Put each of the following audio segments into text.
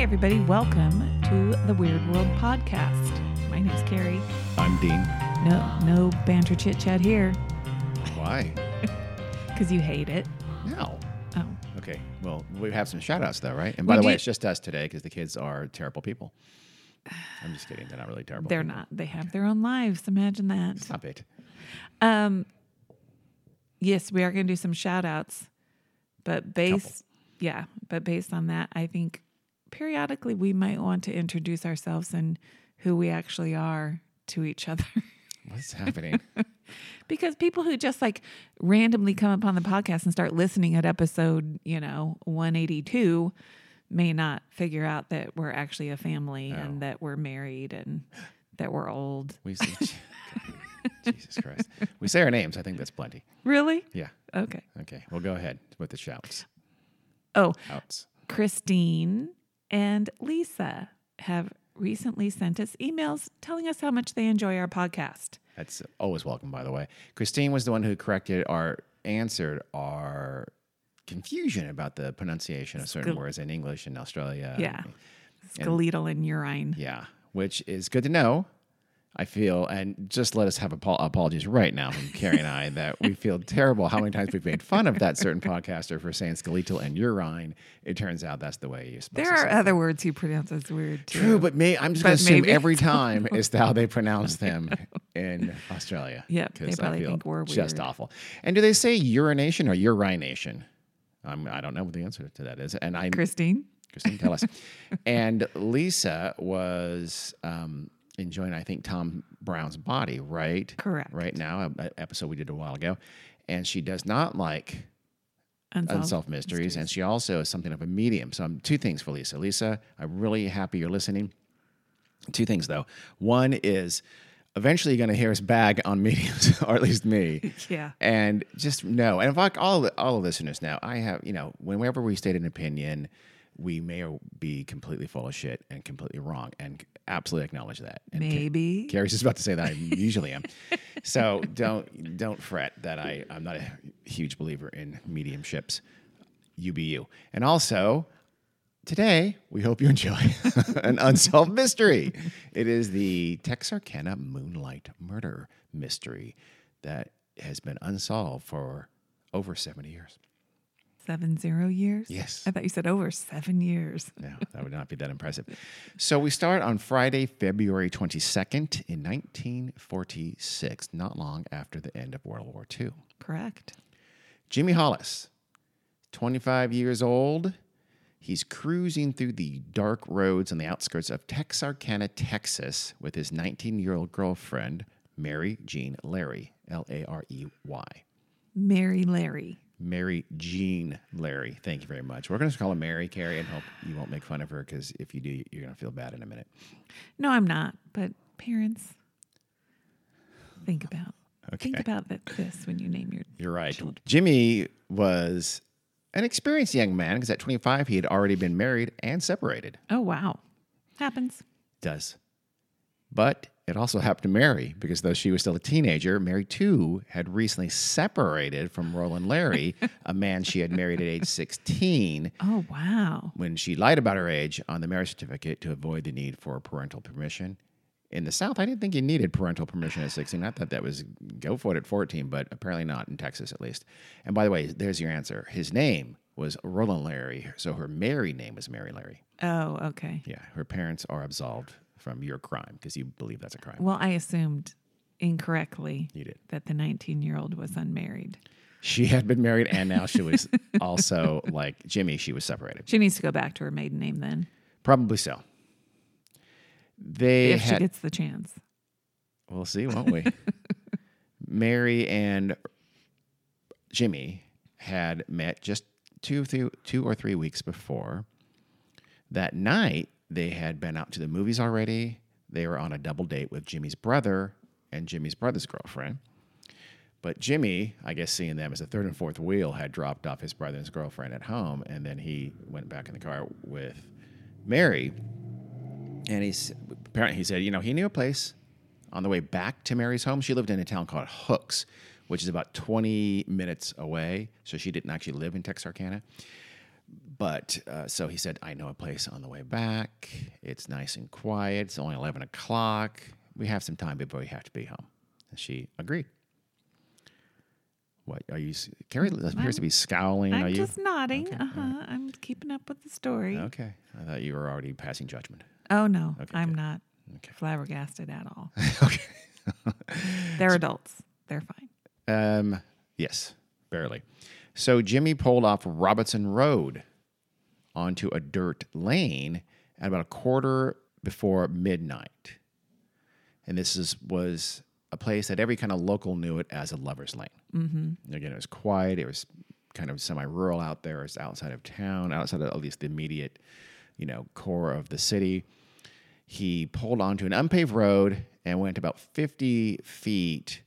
Hi, everybody. Welcome to the Weird World Podcast. My name's Carrie. I'm Dean. No, no banter chit chat here Why? because you hate it. No. Oh, Okay. Well, we have some shout outs, though, right? And by We the way, do- it's just us today because the kids are terrible people. I'm just kidding. They're not really terrible. they're people. not. They have their own lives. Imagine that. Stop it. Um, yes, we are going to do some shout outs, but based, yeah, but based on that, I think periodically we might want to introduce ourselves and who we actually are to each other. What's happening? because people who just like randomly come upon the podcast and start listening at episode, you know, 182 may not figure out that we're actually a family and that we're married and that we're old. we say, Jesus Christ. We say our names. I think that's plenty. Really? Yeah. Okay. Okay. Well, go ahead with the shouts. Oh, Outs. Christine and Lisa have recently sent us emails telling us how much they enjoy our podcast. That's always welcome, by the way. Christine was the one who corrected our, answered our confusion about the pronunciation of certain words in English in Australia. Yeah. Skeletal and urine. Yeah, which is good to know. I feel, and just let us have apo- apologies right now from Carrie and I that we feel terrible how many times we've made fun of that certain podcaster for saying skeletal and urine. It turns out that's the way you're supposed There to are say. it. other words he pronounces weird too. True, but me, I'm just going to assume every time is how they pronounce them in Australia. Yep, they probably think we're just weird. awful. And do they say urination or urination? Um, I don't know what the answer to that is. And I Christine? Christine, tell us. and Lisa was um, enjoying, I think, Tom Brown's body, right? Correct. Right now, an episode we did a while ago. And she does not like Unsolved, unsolved mysteries, and she also is something of a medium. So, I'm two things for Lisa. Lisa, I'm really happy you're listening. Two things though. One is eventually you're going to hear us bag on mediums, or at least me. Yeah. And just know, and in fact, all all the listeners know, I have, you know, whenever we state an opinion, we may be completely full of shit and completely wrong, and absolutely acknowledge that. And Maybe. Carrie's just about to say that I usually am. So don't don't fret that I I'm not a huge believer in mediumships. You be you. And also, today we hope you enjoy an unsolved mystery. It is the Texarkana Moonlight Murder mystery that has been unsolved for over 70 years. Seven zero years? Yes. I thought you said over seven years. No, that would not be that impressive. So we start on Friday, February 22nd in 1946, not long after the end of World War II. Correct. Jimmy Hollis, 25 years old. He's cruising through the dark roads on the outskirts of Texarkana, Texas, with his 19 year old girlfriend, Mary Jean Larey, L A R E Y. Mary Larey. Mary Jean Larey. Thank you very much. We're going to call her Mary Carrie and hope you won't make fun of her because if you do, you're going to feel bad in a minute. No, I'm not. But parents, think about think about that, this when you name your You're right. children. Jimmy was an experienced young man because at 25 he had already been married and separated. Oh wow. Happens. Does. But it also happened to Mary because though she was still a teenager, Mary too had recently separated from Roland Larey, a man she had married at age 16 Oh wow. when she lied about her age on the marriage certificate to avoid the need for parental permission. In the South, I didn't think you needed parental permission at 16. I thought that was go for it at 14, but apparently not in Texas at least. And by the way, there's your answer. His name was Roland Larey, so her married name was Mary Larey. Oh, okay. Yeah, her parents are absolved from your crime because you believe that's a crime. Well, I assumed incorrectly You did. that the 19 year old was unmarried. She had been married, and now she was also like Jimmy. She was separated. She needs to go back to her maiden name then, Probably so. They if she gets the chance. We'll see, won't we? Mary and Jimmy had met just two, two, two or three weeks before. That night, they had been out to the movies already. They were on a double date with Jimmy's brother and Jimmy's brother's girlfriend. But Jimmy, I guess seeing them as a third and fourth wheel, had dropped off his brother and his girlfriend at home, and then he went back in the car with Mary. And he's apparently he said, you know, he knew a place on the way back to Mary's home. She lived in a town called Hooks, which is about 20 minutes away. So she didn't actually live in Texarkana. But uh, so he said, I know a place on the way back. It's nice and quiet. It's only 11 o'clock. We have some time before we have to be home. And she agreed. What are you? Carrie appears to be scowling. I'm are you? just nodding. Okay, uh huh. I'm keeping up with the story. Okay. I thought you were already passing judgment. Oh no, Okay, I'm good. not Okay. flabbergasted at all. okay. They're adults. They're fine. Um, yes, barely. So Jimmy pulled off Robinson Road onto a dirt lane at about a quarter before midnight. And this is, was a place that every kind of local knew it as a lover's lane. Mm-hmm. Again, it was quiet. It was kind of semi-rural out there. It's outside of town, outside of at least the immediate, you know, core of the city. He pulled onto an unpaved road and went about 50 feet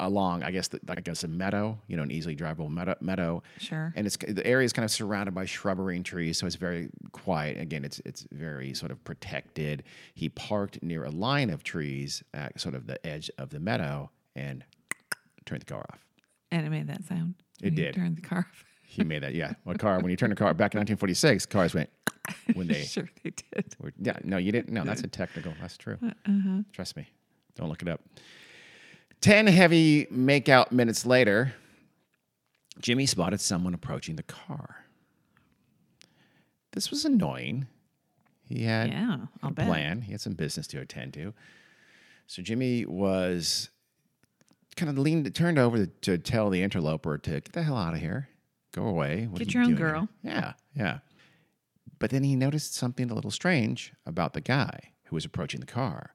along, I guess, the, like I guess a meadow, you know, an easily drivable meadow. meadow. Sure. And it's the area is kind of surrounded by shrubbery and trees, so it's very quiet. Again, it's it's very sort of protected. He parked near a line of trees at sort of the edge of the meadow and turned the car off. And it made that sound. It did. Turned the car off. He made that, yeah. Well, car when you turn a car back in 1946, cars went when they sure they did. were. Yeah, no, you didn't. No, that's a technical. That's true. Uh-huh. Trust me. Don't look it up. 10 heavy makeout minutes later, Jimmy spotted someone approaching the car. This was annoying. He had Yeah, I'll a bet. plan, he had some business to attend to. So Jimmy was kind of leaned, turned over to, tell the interloper to get the hell out of here, go away. What are Get you your own doing here?" girl. Yeah, yeah. But then he noticed something a little strange about the guy who was approaching the car.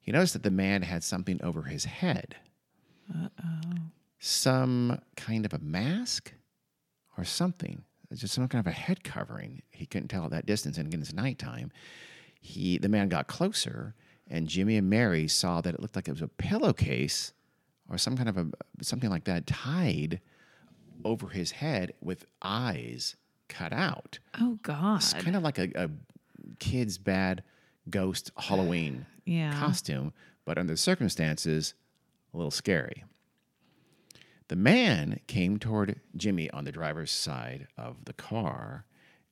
He noticed that the man had something over his head. Some kind of a mask or something. Just some kind of a head covering. He couldn't tell at that distance, and again, it's nighttime. He, the man got closer, and Jimmy and Mary saw that it looked like it was a pillowcase or some kind of a something like that tied over his head with eyes cut out. Oh God. It's kind of like a, a kid's bad ghost Halloween Yeah. costume, but under the circumstances, a little scary. The man came toward Jimmy on the driver's side of the car,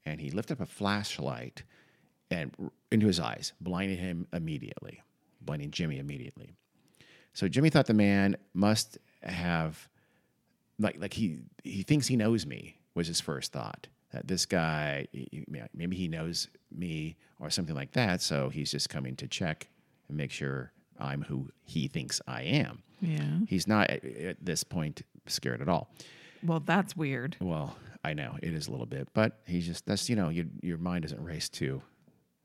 and he lifted up a flashlight and into his eyes, blinding him immediately, blinding Jimmy immediately. So Jimmy thought the man must have like like he he thinks he knows me was his first thought that this guy maybe he knows me or something like that so he's just coming to check and make sure I'm who he thinks I am Yeah. he's not at, at this point scared at all Well, that's weird. well I know it is a little bit but he's just that's you know your your mind isn't raced to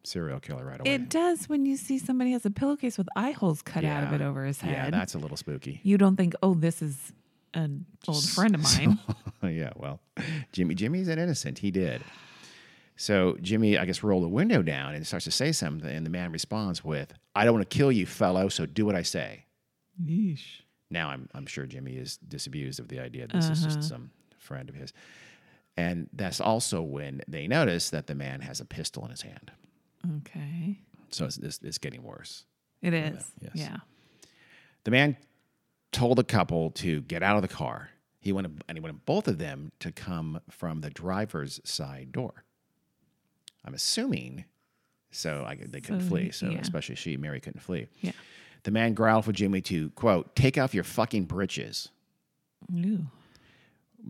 serial killer right away It does when you see somebody has a pillowcase with eye holes cut out of it over his head. yeah that's a little spooky you don't think, oh, this is an old friend of mine. yeah, well, Jimmy Jimmy's an innocent. He did. So Jimmy, I guess, rolled the window down and starts to say something, and the man responds with, "I don't want to kill you, fellow. So do what I say." Yeesh. Now I'm I'm sure Jimmy is disabused of the idea that this is Uh-huh. just some friend of his, and that's also when they notice that the man has a pistol in his hand. Okay. So it's it's, it's getting worse. It is. yes. Yeah. The man told the couple to get out of the car. He wanted, and he wanted both of them to come from the driver's side door. I'm assuming, so I, they couldn't So, flee. So yeah. especially she, Mary, couldn't flee. Yeah. The man growled for Jimmy to quote, "Take off your fucking britches." Ooh.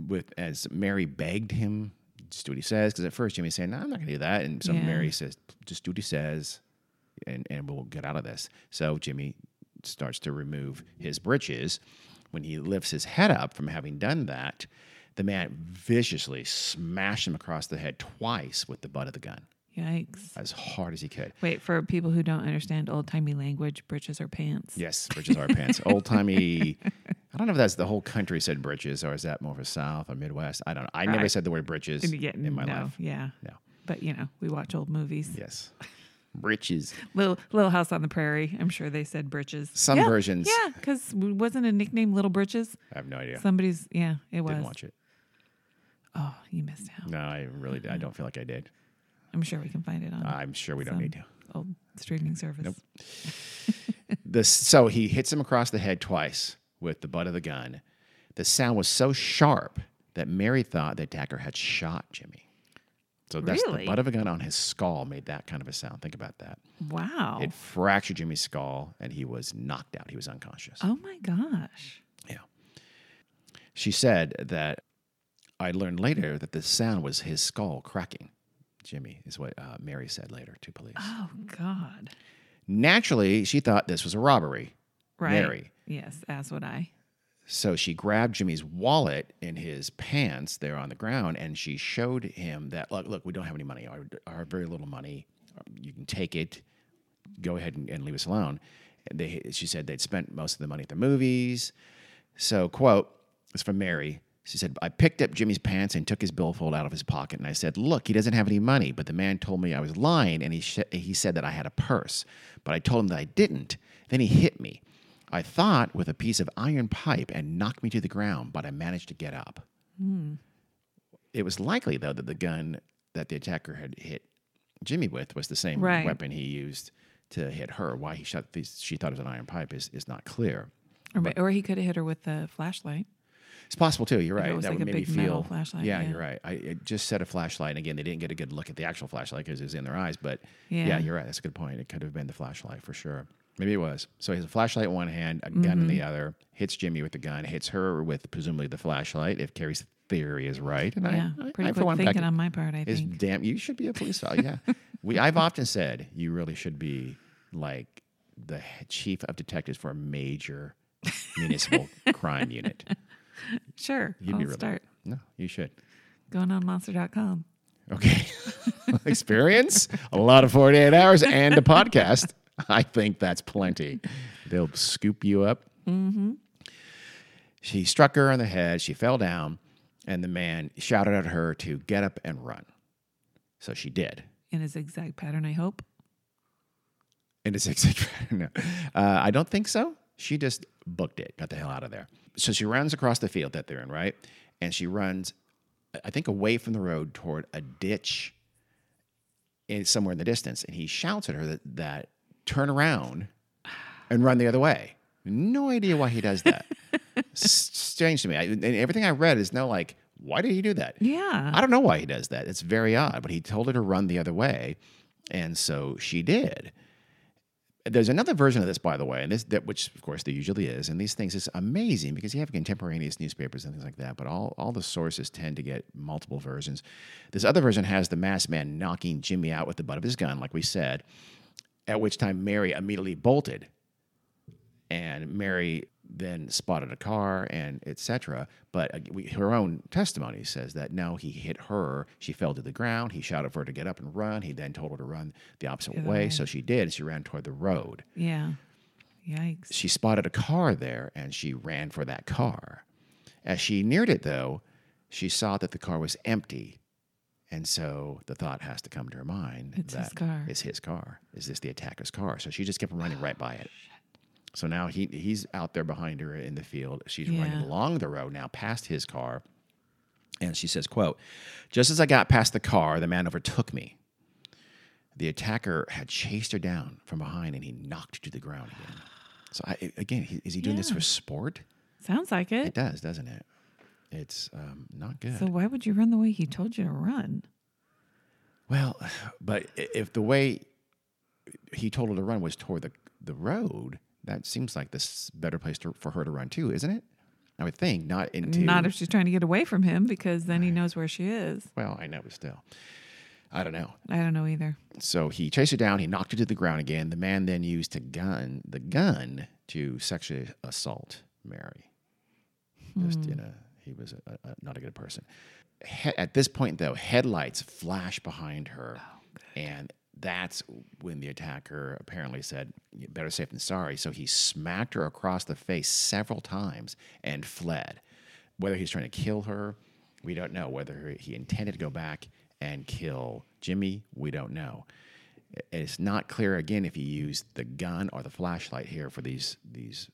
With as Mary begged him, just do what he says. Because at first Jimmy's saying, "No, I'm not gonna do that," and so Yeah. Mary says, "Just do what he says, and and we'll get out of this." So Jimmy starts to remove his breeches. When he lifts his head up from having done that, the man viciously smashed him across the head twice with the butt of the gun, Yikes. as hard as he could. Wait, for people who don't understand old timey language, breeches are pants. Yes, breeches are pants. Old timey. I don't know if that's the whole country said breeches or is that more for South or Midwest. I don't know. I never said the word breeches Yeah, in my no, life. Yeah. No. But you know, we watch old movies. Yes. Breeches. Little Little House on the Prairie. I'm sure they said britches. Some Yeah, versions. Yeah, because wasn't a nickname Little Britches? I have no idea. Somebody's. Yeah, it was. Didn't watch it. Oh, you missed out. No, I really I don't feel like I did. I'm sure we can find it on I'm sure we don't need to. old streaming service. Nope. This so he hits him across the head twice with the butt of the gun. The sound was so sharp that Mary thought the attacker had shot Jimmy. So that's Really? the butt of a gun on his skull made that kind of a sound. Think about that. Wow. It fractured Jimmy's skull and he was knocked out. He was unconscious. oh my gosh. Yeah. She said that I learned later that the sound was his skull cracking. Jimmy is what uh, Mary said later to police. Oh God. Naturally, she thought this was a robbery. Right. Mary. Yes, as would I. So she grabbed Jimmy's wallet in his pants there on the ground and she showed him that, look, look, we don't have any money. Our, our very little money. You can take it. Go ahead and, and leave us alone. And they, she said they'd spent most of the money at the movies. So, quote, it's from Mary. She said, I picked up Jimmy's pants and took his billfold out of his pocket. And I said, Look, he doesn't have any money. But the man told me I was lying and he, sh- he said that I had a purse. But I told him that I didn't. Then he hit me. I thought with a piece of iron pipe and knocked me to the ground, but I managed to get up. Hmm. It was likely, though, that the gun that the attacker had hit Jimmy with was the same Right. weapon he used to hit her. Why he shot these, she thought it was an iron pipe is, is not clear. Or, ma- or he could have hit her with the flashlight. It's possible too. You're If it right. was that like would a me big metal feel. flashlight, yeah, yeah. you're right. I just said a flashlight. And again, they didn't get a good look at the actual flashlight because it was in their eyes. But yeah. Yeah. you're right. That's a good point. It could have been the flashlight for sure. Maybe it was. So he has a flashlight in one hand, a gun in the Mm-hmm. other. Hits Jimmy with the gun. Hits her with presumably the flashlight. If Carrie's theory is right, and Yeah. I, Pretty I, quick thinking back- on my part, I is think. damn. You should be a police officer. Yeah, we. I've often said you really should be like the chief of detectives for a major municipal crime unit. Sure. You'd I'll be really start No, you should. going on monster.com. Okay. Experience, a lot of 48 hours, and a podcast. I think that's plenty. They'll scoop you up. Mm-hmm. She struck her on the head. She fell down, and the man shouted at her to get up and run. So she did. In a zigzag pattern, I hope. In a zigzag no. Uh, I don't think so. She just booked it, got the hell out of there. So she runs across the field that they're in, right? And she runs, I think, away from the road toward a ditch in, somewhere in the distance. And he shouts at her that, that turn around and run the other way. No idea why he does that. Strange to me. I, and everything I read is no like, why did he do that? Yeah. I don't know why he does that. It's very odd, but he told her to run the other way, and so she did. There's another version of this, by the way, and this that which of course there usually is, and these things is amazing because you have contemporaneous newspapers and things like that, but all all the sources tend to get multiple versions. This other version has the masked man knocking Jimmy out with the butt of his gun, like we said, at which time Mary immediately bolted and Mary then spotted a car and etc. But uh, we, her own testimony says that no, he hit her. She fell to the ground. He shouted for her to get up and run. He then told her to run the opposite way, way. so she did. She ran toward the road. yeah. Yikes. She spotted a car there and she ran for that car. As she neared it, though, she saw that the car was empty. And so the thought has to come to her mind It's his that car. Is his car. Is this the attacker's car? So she just kept running right by it. So now he he's out there behind her in the field. She's running along the road now past his car. And she says, quote, just as I got past the car, the man overtook me. The attacker had chased her down from behind and he knocked her to the ground again. So I, again, he, is he doing this Yeah. for sport? Sounds like It it. does, doesn't it? It's um, not good. So why would you run the way he told you to run? Well, but if the way he told her to run was toward the, the road, that seems like this better place to, for her to run too, isn't it? I would think not into. Not if she's trying to get away from him because then he knows where she is. well, I know, but still, I don't know. I don't know either. So he chased her down. He knocked her to the ground again. The man then used a gun, the gun, to sexually assault Mary. Just hmm. you know, he was a, a, not a good person. He- at this point, though, headlights flash behind her, oh, and that's when the attacker apparently said, "Better safe than sorry." So he smacked her across the face several times and fled. Whether he's trying to kill her, we don't know. Whether he intended to go back and kill Jimmy, we don't know. It's not clear again if he used the gun or the flashlight here for these these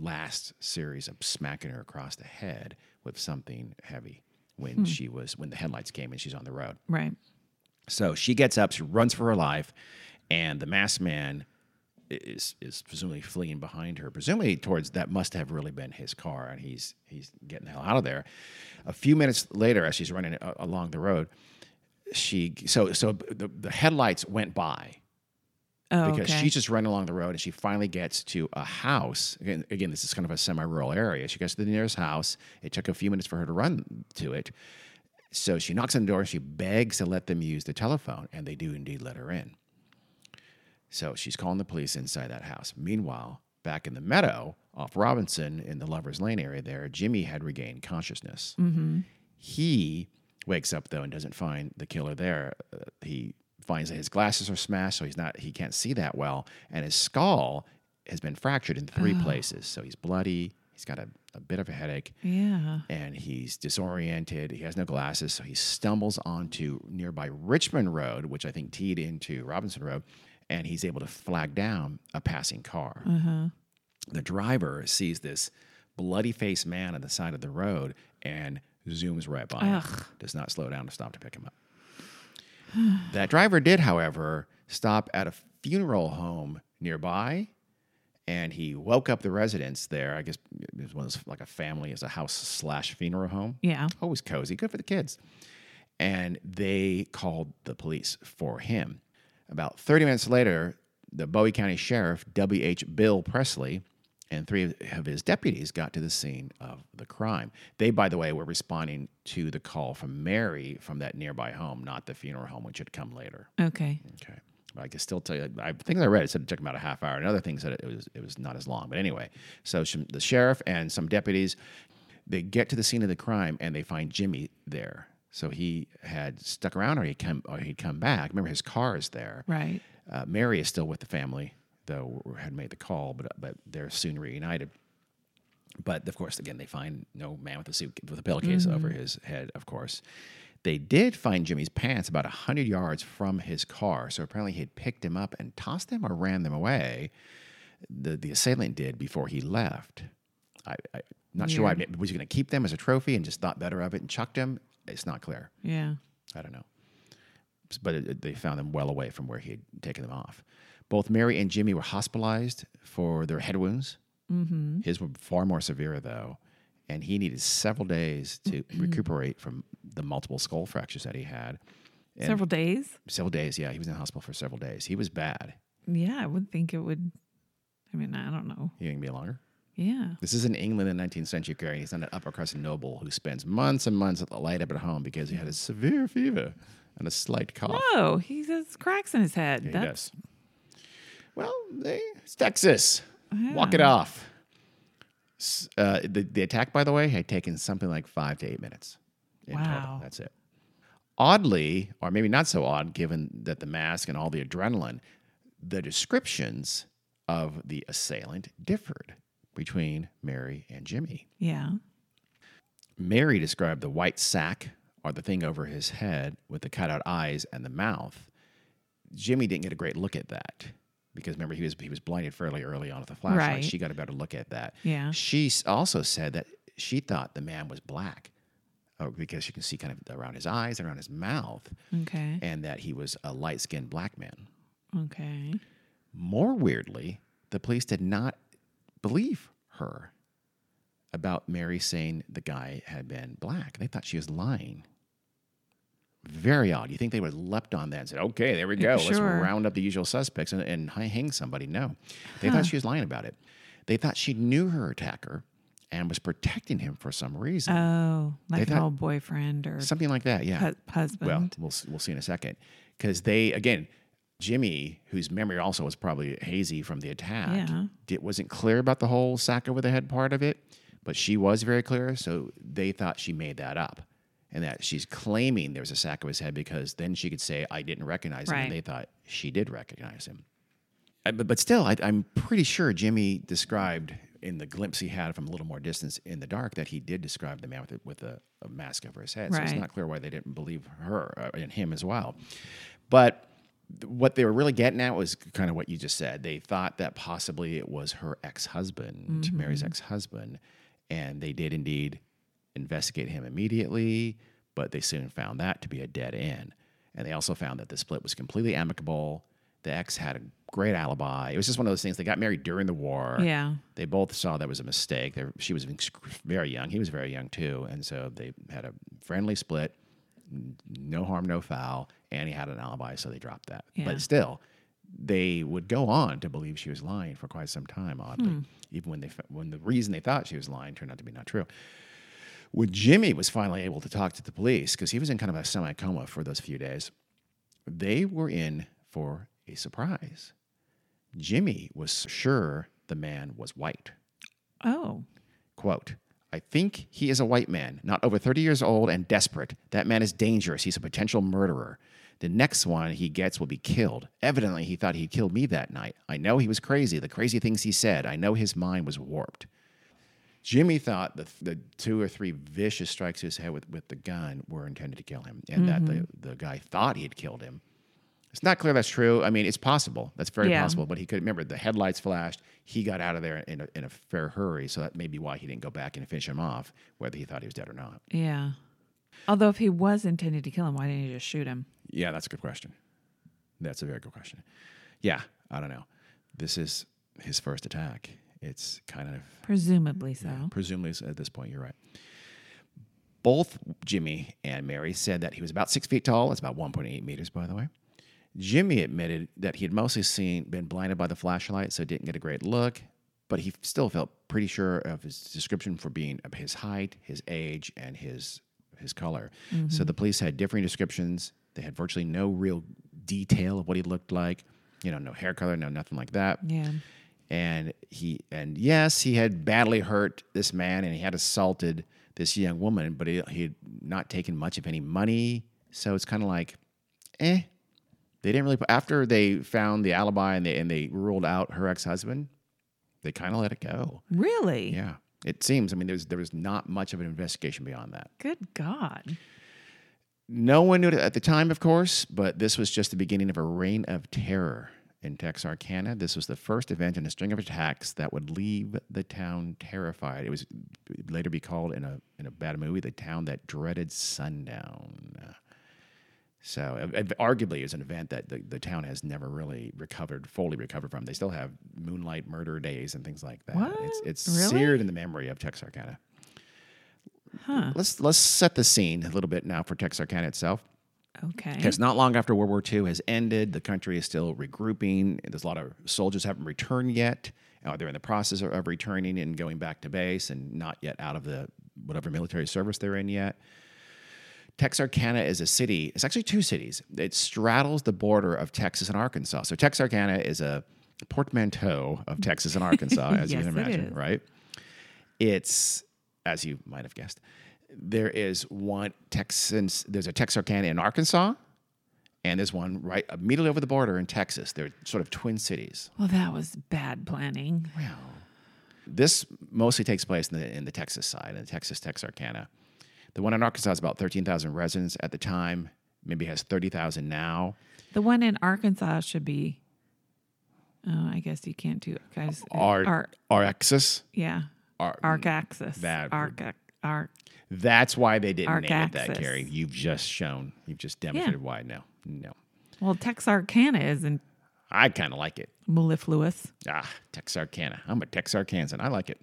last series of smacking her across the head with something heavy when hmm. she was when the headlights came and she's on the road. Right. So she gets up, she runs for her life, and the masked man is is presumably fleeing behind her, presumably towards that must have really been his car, and he's he's getting the hell out of there. A few minutes later, as she's running uh, along the road, she so so the, the headlights went by Oh, because okay. she's just running along the road and she finally gets to a house. Again, again, this is kind of a semi-rural area. She gets to the nearest house. It took a few minutes for her to run to it. So she knocks on the door she begs to let them use the telephone, and they do indeed let her in. So she's calling the police inside that house. Meanwhile, back in the meadow off Robinson in the Lover's Lane area there, Jimmy had regained consciousness. He wakes up though and doesn't find the killer there. Uh, he finds that his glasses are smashed, so he's not he can't see that well, and his skull has been fractured in three places. So he's bloody. He's got a, a bit of a headache yeah. and he's disoriented. He has no glasses, so he stumbles onto nearby Richmond Road, which I think teed into Robinson Road, and he's able to flag down a passing car. Uh-huh. The driver sees this bloody faced man on the side of the road and zooms right by him. Does not slow down to stop to pick him up. that driver did, however, stop at a funeral home nearby and he woke up the residents there. I guess it was one of those, like a family, it's a house slash funeral home. Yeah. Always cozy, good for the kids. And they called the police for him. About 30 minutes later, the Bowie County Sheriff, W.H. Bill Presley, and three of his deputies got to the scene of the crime. They, by the way, were responding to the call from Mary from that nearby home, not the funeral home, which had come later. Okay. Okay. I can still tell you. I things I read it said it took about a half hour, and other things said it was it was not as long. But anyway, so sh- the sheriff and some deputies they get to the scene of the crime and they find Jimmy there. So he had stuck around, or he come or he'd come back. Remember, his car is there. Right. Uh, Mary is still with the family, though had made the call, but but they're soon reunited. But of course, again, they find no man with a suit with a pillowcase over his head. Of course, they did find Jimmy's pants about hundred yards from his car. So apparently, he had picked him up and tossed them or ran them away. The the assailant did before he left. I, I not sure why. Was he going to keep them as a trophy and just thought better of it and chucked them? It's not clear. Yeah. I don't know. But it, it- they found them well away from where he had taken them off. Both Mary and Jimmy were hospitalized for their head wounds. Mm-hmm. His were far more severe, though, and he needed several days to mm-hmm. recuperate from the multiple skull fractures that he had. And Several days. several days, yeah. He was in the hospital for several days. He was bad. Yeah, I would think it would. I mean, I don't know. You can be longer. Yeah. This is in England in the 19th century, Gary. He's not an upper crust noble who spends months and months at the light up at home because he had a severe fever and a slight cough. Oh, he has cracks in his head. Yeah, he That's does. Well, they, it's Texas. Walk it off. Uh, the, the attack, by the way, had taken something like five to eight minutes in total. Wow. That's it. Oddly, or maybe not so odd, given that the mask and all the adrenaline, the descriptions of the assailant differed between Mary and Jimmy. yeah. Mary described the white sack or the thing over his head with the cutout eyes and the mouth. Jimmy didn't get a great look at that because remember he was he was blinded fairly early on with the flashlight. Right. She got a better look at that. Yeah. She also said that she thought the man was black oh, because you can see kind of around his eyes, around his mouth, Okay. and that he was a light skinned black man. Okay. More weirdly, the police did not believe her about Mary saying the guy had been black. They thought she was lying. Very odd. You think they would have leapt on that and said, okay, there we uh, go. Let's round up the usual suspects and, and hang somebody. No. They thought she was lying about it. They thought she knew her attacker and was protecting him for some reason. Oh, like an old boyfriend or Something like that, yeah. hu- husband. Well, we'll we'll see in a second because they again, Jimmy, whose memory also was probably hazy from the attack, Yeah. did, wasn't clear about the whole sack over the head part of it, but she was very clear. So they thought she made that up, and that she's claiming there was a sack of his head because then she could say I didn't recognize him, Right. and they thought she did recognize him. Uh, But, but still, I, I'm pretty sure Jimmy described in the glimpse he had from a little more distance in the dark that he did describe the man with, a, with a, a mask over his head. So it's not clear why they didn't believe her uh, and him as well. But what they were really getting at was kind of what you just said. They thought that possibly it was her ex husband, Mary's ex husband, and they did indeed investigate him immediately, but they soon found that to be a dead end. And they also found that the split was completely amicable. The ex had a great alibi. It was just one of those things. They got married during the war. Yeah. They both saw that was a mistake. They, she was very young. He was very young too. And so they had a friendly split. no harm, no foul, and he had an alibi, so they dropped that. Yeah. But still, they would go on to believe she was lying for quite some time. Oddly, Hmm. even when they when the reason they thought she was lying turned out to be not true. When Jimmy was finally able to talk to the police, because he was in kind of a semi coma for those few days, they were in for a surprise. Jimmy was sure the man was white. Oh, Quote, I think he is a white man, not over 30 years old and desperate. That man is dangerous. He's a potential murderer. The next one he gets will be killed. Evidently, he thought he'd killed me that night. I know he was crazy, the crazy things he said. I know his mind was warped. Jimmy thought the, the two or three vicious strikes to his head with, with the gun were intended to kill him, and that the, mm-hmm. the guy thought he had killed him. It's not clear that's true. I mean, it's possible. That's very Yeah. possible. But he could remember the headlights flashed. He got out of there in a, in a fair hurry. So that may be why he didn't go back and finish him off, whether he thought he was dead or not. yeah. Although if he was intended to kill him, why didn't he just shoot him? Yeah, that's a good question. That's a very good question. Yeah, I don't know. This is his first attack. It's kind of Presumably so. presumably at this point, you're right. Both Jimmy and Mary said that he was about six feet tall. That's about 1.8 meters, by the way. Jimmy admitted that he had mostly seen been blinded by the flashlight, so didn't get a great look. But he still felt pretty sure of his description for being of his height, his age, and his his color. So mm-hmm. the police had differing descriptions. They had virtually no real detail of what he looked like. You know, no hair color, no nothing like that Yeah. And he and yes he had badly hurt this man and he had assaulted this young woman but he he had not taken much of any money. So it's kind of like eh. They didn't really after they found the alibi and they and they ruled out her ex-husband they kind of let it go. Really? yeah. It seems i mean there's there was not much of an investigation beyond that. Good God. no one knew it at the time, of course, but this was just the beginning of a reign of terror in Texarkana. This was the first event in a string of attacks that would leave the town terrified. It was later be called in a in a bad movie, the town that dreaded sundown. So, arguably, it's an event that the, the town has never really recovered, fully recovered from. They still have moonlight murder days and things like that. What? It's, it's Really? seared in the memory of Texarkana. Huh. Let's let's set the scene a little bit now for Texarkana itself. Okay. Because not long after World War II has ended, the country is still regrouping. There's a lot of soldiers haven't returned yet. Uh, they're in the process of, of returning and going back to base, and not yet out of the whatever military service they're in yet. Texarkana is a city. It's actually two cities. It straddles the border of Texas and Arkansas. So Texarkana is a portmanteau of Texas and Arkansas, as Yes, you can imagine, right? It's as you might have guessed. There is one Texans. There's a Texarkana in Arkansas, and there's one right immediately over the border in Texas. They're sort of twin cities. well, that was bad planning. Well, this mostly takes place in the in the Texas side, in the Texas Texarkana. The one in Arkansas is about thirteen thousand residents at the time. Maybe has thirty thousand now. The one in Arkansas should be. Oh, I guess you can't do guys. Ar- Arc. Arxis. Yeah. Ar- Arc axis. That Arc. Arc. That's why they didn't name it that, Carrie. You've just shown. You've just demonstrated why. No, no. Well, Texarkana isn't I kind of like it. mellifluous. Ah, Texarkana. I'm a Texarkansan. I like it.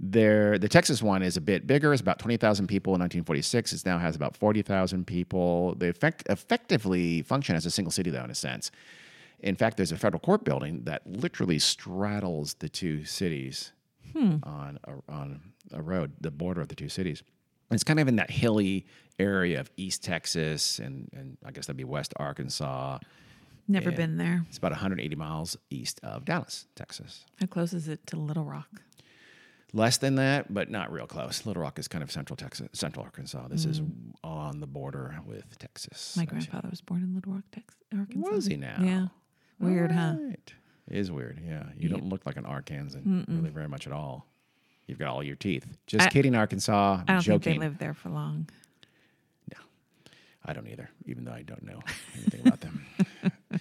There, the Texas one is a bit bigger. It's about 20,000 people in 1946. It now has about 40,000 people. They effect, effectively function as a single city, though, in a sense. In fact, there's a federal court building that literally straddles the two cities on, a, on a road, the border of the two cities. It's kind of in that hilly area of East Texas, and, and I guess that'd be West Arkansas. Never Yeah. been there. It's about 180 miles east of Dallas, Texas. How close is it to Little Rock? Less than that, but not real close. Little Rock is kind of central Texas, central Arkansas. This is on the border with Texas. Mm. My Actually. grandfather was born in Little Rock, Texas, Arkansas. Was he now? Yeah. Weird, huh? Right. It is weird. Yeah, you don't look like an Arkansan really very much at all. You've got all your teeth. Just I- kidding, Arkansas. I don't Joking. think they lived there for long. No, I don't either, even though I don't know anything about them.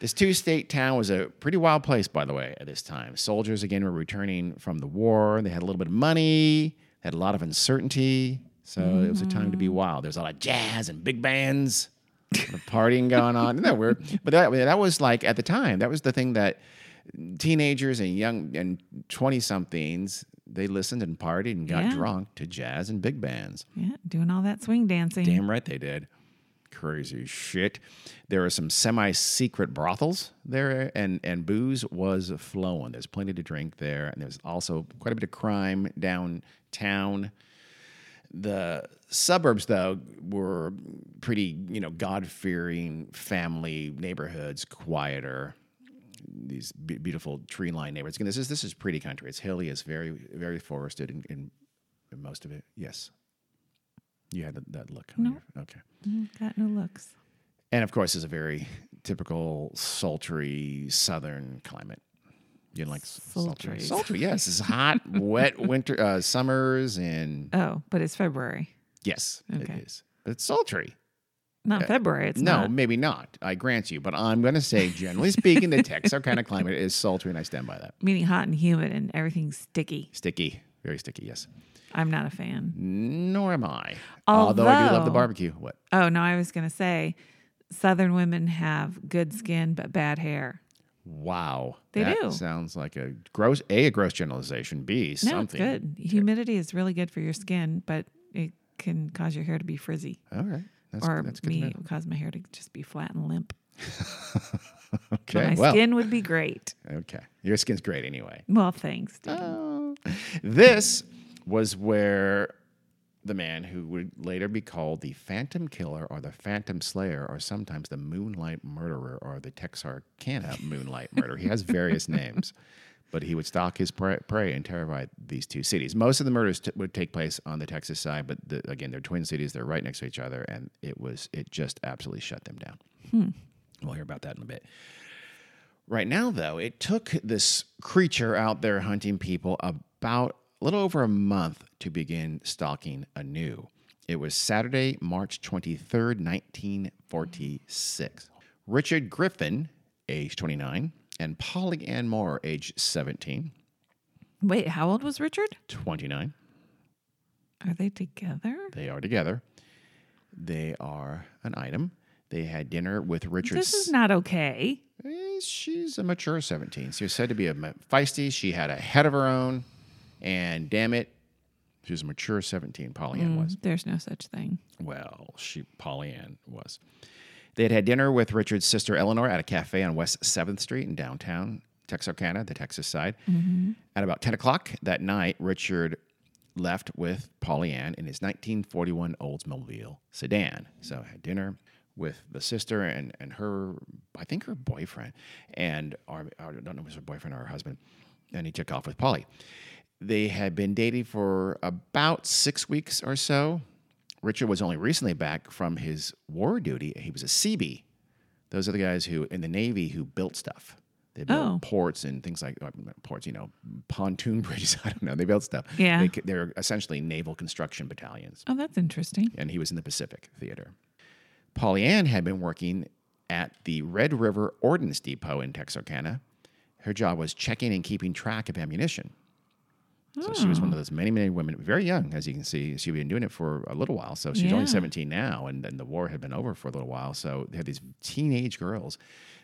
This two state town was a pretty wild place, by the way, at this time. Soldiers, again, were returning from the war. They had a little bit of money, had a lot of uncertainty. So it was a time to be wild. There's a lot of jazz and big bands, a lot of partying going on. Isn't that weird? But that, that was like, at the time, that was the thing that teenagers and young and 20 somethings, they listened and partied and got Yeah. drunk to jazz and big bands. Yeah, doing all that swing dancing. Damn right they did. Crazy shit. There are some semi-secret brothels there, and and booze was flowing. There's plenty to drink there, and there's also quite a bit of crime downtown. The suburbs, though, were pretty, you know, God-fearing family neighborhoods, quieter. These be- beautiful tree-lined neighborhoods. Again, this is this is pretty country. It's hilly. It's very very forested in, in, in most of it. Yes, you had that, that look. No. your- okay. Mm, Got no looks. And of course, it's a very typical sultry southern climate. You know, like sultry. Sultry. Sultry, yes. It's hot, wet winter uh, summers, and Oh, but it's February. yes, Okay. it is. But it's sultry. Not uh, February. It's no, not. maybe not. I grant you, but I'm going to say, generally speaking, the Texarkana climate is sultry, and I stand by that. Meaning hot and humid and everything's sticky. Sticky, very sticky. Yes. I'm not a fan. Nor am I. Although I do love the barbecue. What? Oh, no, I was going to say Southern women have good skin but bad hair. Wow. They that do. Sounds like a gross. A a gross generalization. B No, something. it's good. Humidity is really good for your skin, but it can cause your hair to be frizzy. All right. That's, or that's me, it would cause my hair to just be flat and limp. know. But Okay. my Well, skin would be great. okay. Your skin's great anyway. Well, thanks. Oh. This was where the man who would later be called the Phantom Killer or the Phantom Slayer or sometimes the Moonlight Murderer or the Texarkana Moonlight Murderer. He has various names, but he would stalk his prey, prey and terrify these two cities. Most of the murders t- would take place on the Texas side, but the, again, they're twin cities. They're right next to each other, and it was it just absolutely shut them down. Hmm. We'll hear about that in a bit. Right now, though, it took this creature out there hunting people about a little over a month to begin stalking anew. It was Saturday, March 23rd, 1946. Richard Griffin, age 29, and Polly Ann Moore, age 17, Wait, how old was Richard? 29. Are they together? They are together. They are an item. They had dinner with Richard. This is not okay. Eh, She's a mature 17. She was said to be a ma- feisty. She had a head of her own. And damn it, she was a mature 17, Pollyann was. There's no such thing. Well, she Pollyann was. They had had dinner with Richard's sister Eleanor at a cafe on West 7th Street in downtown Texarkana, the Texas side. Mm-hmm. At about 10 o'clock that night, Richard left with Pollyann in his 1941 Oldsmobile sedan. So had dinner with the sister and, and her, I think her boyfriend, and or, I don't know if it was her boyfriend or her husband. And he took off with Polly. They had been dating for about six weeks or so. Richard was only recently back from his war duty. He was a Seabee. Those are the guys who in the Navy who built stuff. They built Oh. ports and things like uh, ports, you know, pontoon bridges. I don't know. They built stuff. Yeah. They, they're essentially naval construction battalions. Oh, that's interesting. And he was in the Pacific Theater. Polly Ann had been working at the Red River Ordnance Depot in Texarkana. Her job was checking and keeping track of ammunition. So she was one hmm. of those many, many women, very young, as you can see. She'd been doing it for a little while. So she's Yeah. only 17 now, and then the war had been over for a little while. So they had these teenage girls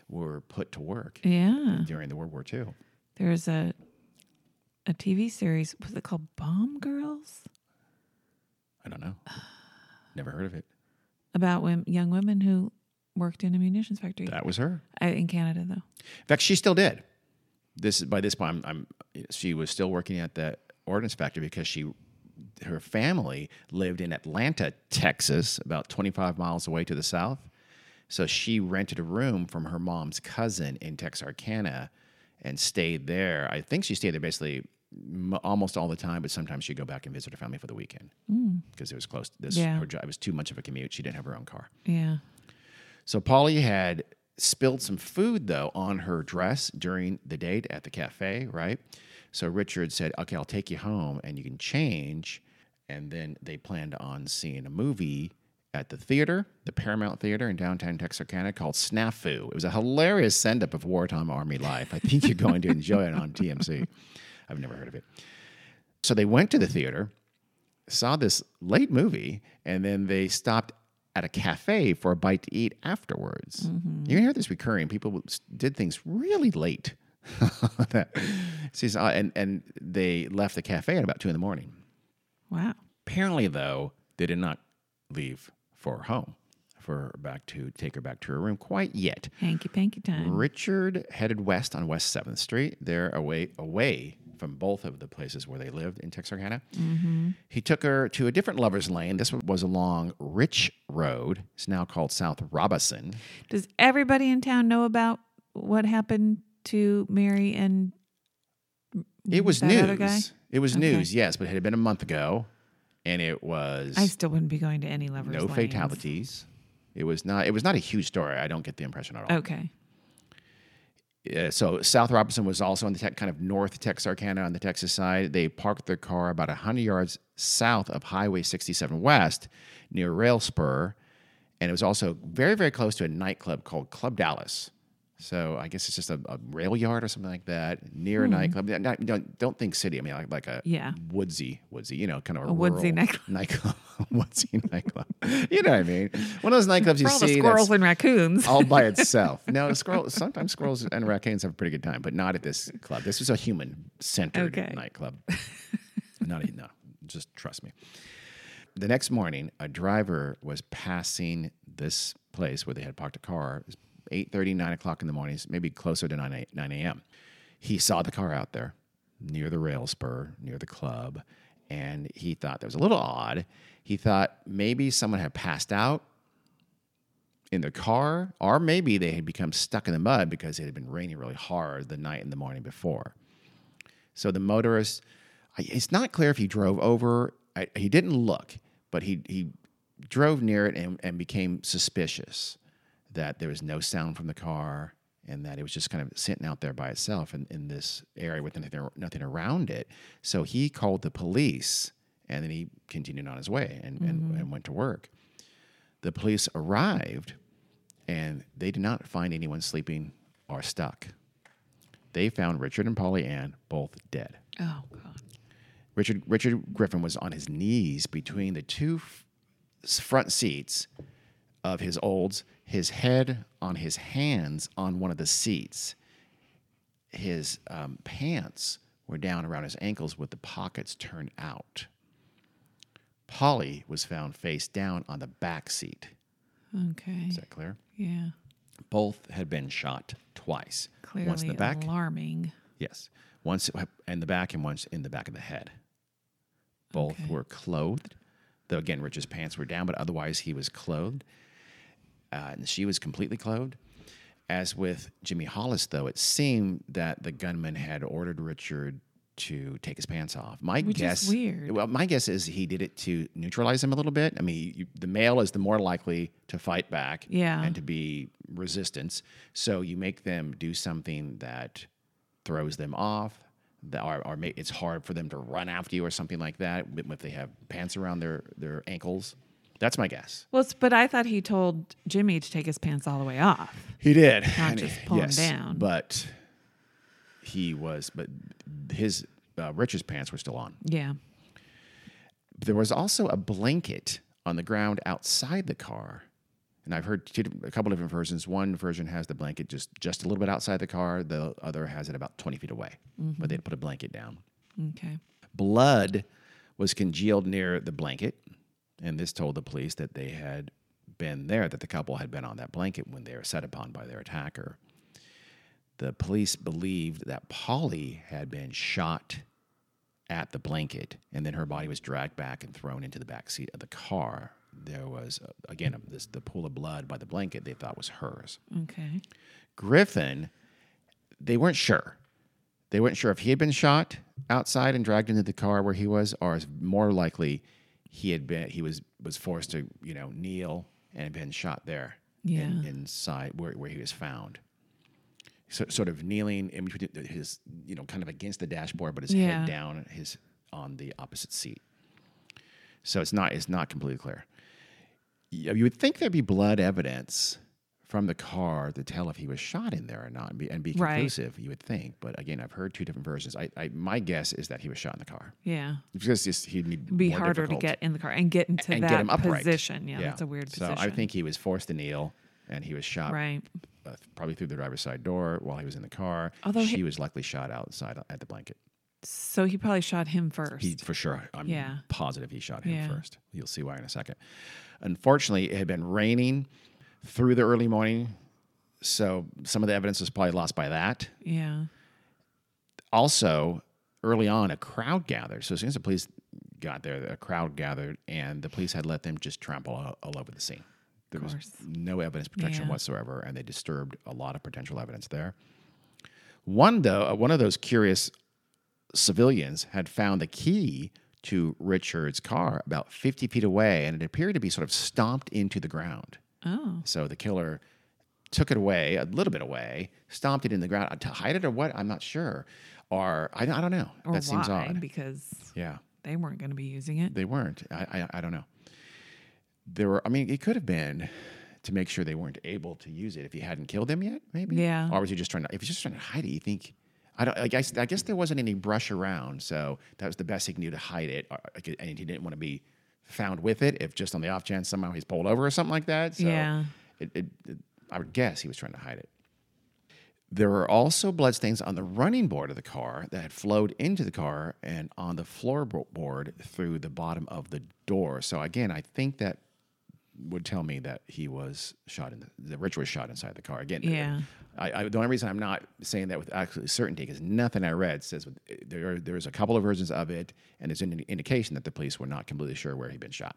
were put to work Yeah. during the World War II. There's a a TV series. Was it called Bomb Girls? I don't know. Never heard of it. About women, young women who worked in a munitions factory. That was her. I, in Canada, though. In fact, she still did. This by this point, I'm, I'm she was still working at the ordnance factory because she her family lived in Atlanta, Texas, about 25 miles away to the south. So she rented a room from her mom's cousin in Texarkana and stayed there. I think she stayed there basically m- almost all the time, but sometimes she'd go back and visit her family for the weekend mm. because it was close. This Yeah. her job it was too much of a commute. She didn't have her own car. Yeah. So Polly had spilled some food though on her dress during the date at the cafe, right? So Richard said, "Okay, I'll take you home and you can change." And then they planned on seeing a movie at the theater, the Paramount Theater in downtown Texarkana called Snafu. It was a hilarious send-up of wartime army life. I think you're going to enjoy it on TMC. I've never heard of it. So they went to the theater, saw this late movie, and then they stopped at a cafe for a bite to eat afterwards. Mm-hmm. You hear this recurring. People did things really late. That- she's- uh, and, and they left the cafe at about two in the morning. Wow. Apparently, though, they did not leave for home for her back to take her back to her room quite yet. Hanky panky time. Richard headed west on West Seventh Street. They're away away from both of the places where they lived in Texarkana. He took her to a different lover's lane. This was along Rich Road. It's now called South Robinson. Does everybody in town know about what happened to marry and It was that other guy? news. It was Okay. news, yes, but it had been a month ago, and it was I still wouldn't be going to any lovers. no lanes. fatalities. It was not. It was not a huge story. I don't get the impression at all. Okay. Uh, so South Robinson was also on the tech, kind of north Texarkana on the Texas side. They parked their car about 100 yards south of Highway 67 West near Rail Spur. And it was also very, very close to a nightclub called Club Dallas. So I guess it's just a, a rail yard or something like that near a nightclub. Not- don't, don't think city. I mean, like, like a Hmm. Yeah. woodsy, woodsy, you know, kind of a, A woodsy nightclub. nightclub. woodsy nightclub. You know what I mean? One of those nightclubs you all see squirrels and raccoons. all by itself. No, squirrel, sometimes squirrels and raccoons have a pretty good time, but not at this club. This was a human centered Okay. nightclub. not even, no, just trust me. The next morning, a driver was passing this place where they had parked a car. It was 8.30, 9 o'clock in the morning, maybe closer to 9 a- 9 a.m. He saw the car out there near the rail spur, near the club, and he thought that was a little odd. He thought maybe someone had passed out in the car, or maybe they had become stuck in the mud because it had been raining really hard the night and the morning before. So the motorist, it's not clear if he drove over. I, he didn't look, but he he drove near it and, and became suspicious that there was no sound from the car and that it was just kind of sitting out there by itself in, in this area with nothing, nothing around it. So he called the police and then he continued on his way and, and, mm-hmm. and went to work. The police arrived and they did not find anyone sleeping or stuck. They found Richard and Polly Ann both dead. Oh God. Richard Richard Griffin was on his knees between the two f- front seats of his Olds, his head on his hands on one of the seats. His um, pants were down around his ankles with the pockets turned out. Polly was found face down on the back seat. Okay. Is that clear? Yeah. Both had been shot twice. Clearly once in the back, alarming. Yes. Once in the back and once in the back of the head. Both Okay. were clothed. Though again, Rich's pants were down, but otherwise he was clothed. Uh, and she was completely clothed. As with Jimmy Hollis, though, it seemed that the gunman had ordered Richard to take his pants off. My Which is guess, weird. Well, my guess is he did it to neutralize him a little bit. I mean, you, the male is the more likely to fight back Yeah. and to be resistance. So you make them do something that throws them off, that or, or may, it's hard for them to run after you or something like that if they have pants around their, their ankles. That's my guess. Well, but I thought he told Jimmy to take his pants all the way off. He did. Not just pull 'em down. But he was, but his, uh, Richard's pants were still on. Yeah. There was also a blanket on the ground outside the car. And I've heard two, a couple different versions. One version has the blanket just, just a little bit outside the car. The other has it about 20 feet away. But they'd put a blanket down. Okay. Blood was congealed near the blanket. And this told the police that they had been there, that the couple had been on that blanket when they were set upon by their attacker. The police believed that Polly had been shot at the blanket, and then her body was dragged back and thrown into the back seat of the car. There was, uh, again, this, the pool of blood by the blanket they thought was hers. Okay. Griffin, they weren't sure. They weren't sure if he had been shot outside and dragged into the car where he was, or is more likely he had been he was was forced to you know kneel and been shot there in- Yeah. inside where, where he was found. So, sort of kneeling in between his you know kind of against the dashboard, but his Yeah. head down, his on the opposite seat. So it's not it's not completely clear. You would think there'd be blood evidence from the car to tell if he was shot in there or not, and be, and be Right. conclusive. You would think, but again, I've heard two different versions. I, I my guess is that he was shot in the car Yeah. because just he'd be, It'd be harder difficult to get in the car and get into and that get him upright. position. Yeah, that's a weird so position. So I think he was forced to kneel, and he was shot Right. uh, probably through the driver's side door while he was in the car. Although she he- was likely shot outside at the blanket. So he probably shot him first. He for sure. I'm Yeah. positive he shot him Yeah. first. You'll see why in a second. Unfortunately, it had been raining through the early morning, so some of the evidence was probably lost by that. yeah. Also, early on, a crowd gathered. So as soon as the police got there, a crowd gathered, and the police had let them just trample all, all over the scene. There was no evidence protection Yeah. whatsoever, and they disturbed a lot of potential evidence there. One though, uh, one of those curious civilians had found the key to Richard's car about 50 feet away, and it appeared to be sort of stomped into the ground. Oh. So the killer took it away, a little bit away, stomped it in the ground uh, to hide it or what? I'm not sure. Or I, I don't know. Or that seems odd. Because Yeah, they weren't going to be using it. they weren't. I, I, I don't know. There were. I mean, it could have been to make sure they weren't able to use it if he hadn't killed them yet. Maybe. Yeah. Or was he just trying to? If he's just trying to hide it, you think? I don't. I guess. I guess there wasn't any brush around, so that was the best he can do to hide it. or- And he didn't want to be found with it. If just on the off chance somehow he's pulled over or something like that. So Yeah. It, it, it, I would guess he was trying to hide it. There were also bloodstains on the running board of the car that had flowed into the car and on the floorboard through the bottom of the door. So again, I think that would tell me that he was shot in the, the Rich was shot inside the car. Again, uh, Yeah. I, I, the only reason I'm not saying that with absolute certainty because nothing I read says with, eh, there. There's a couple of versions of it, and there's an indication that the police were not completely sure where he'd been shot.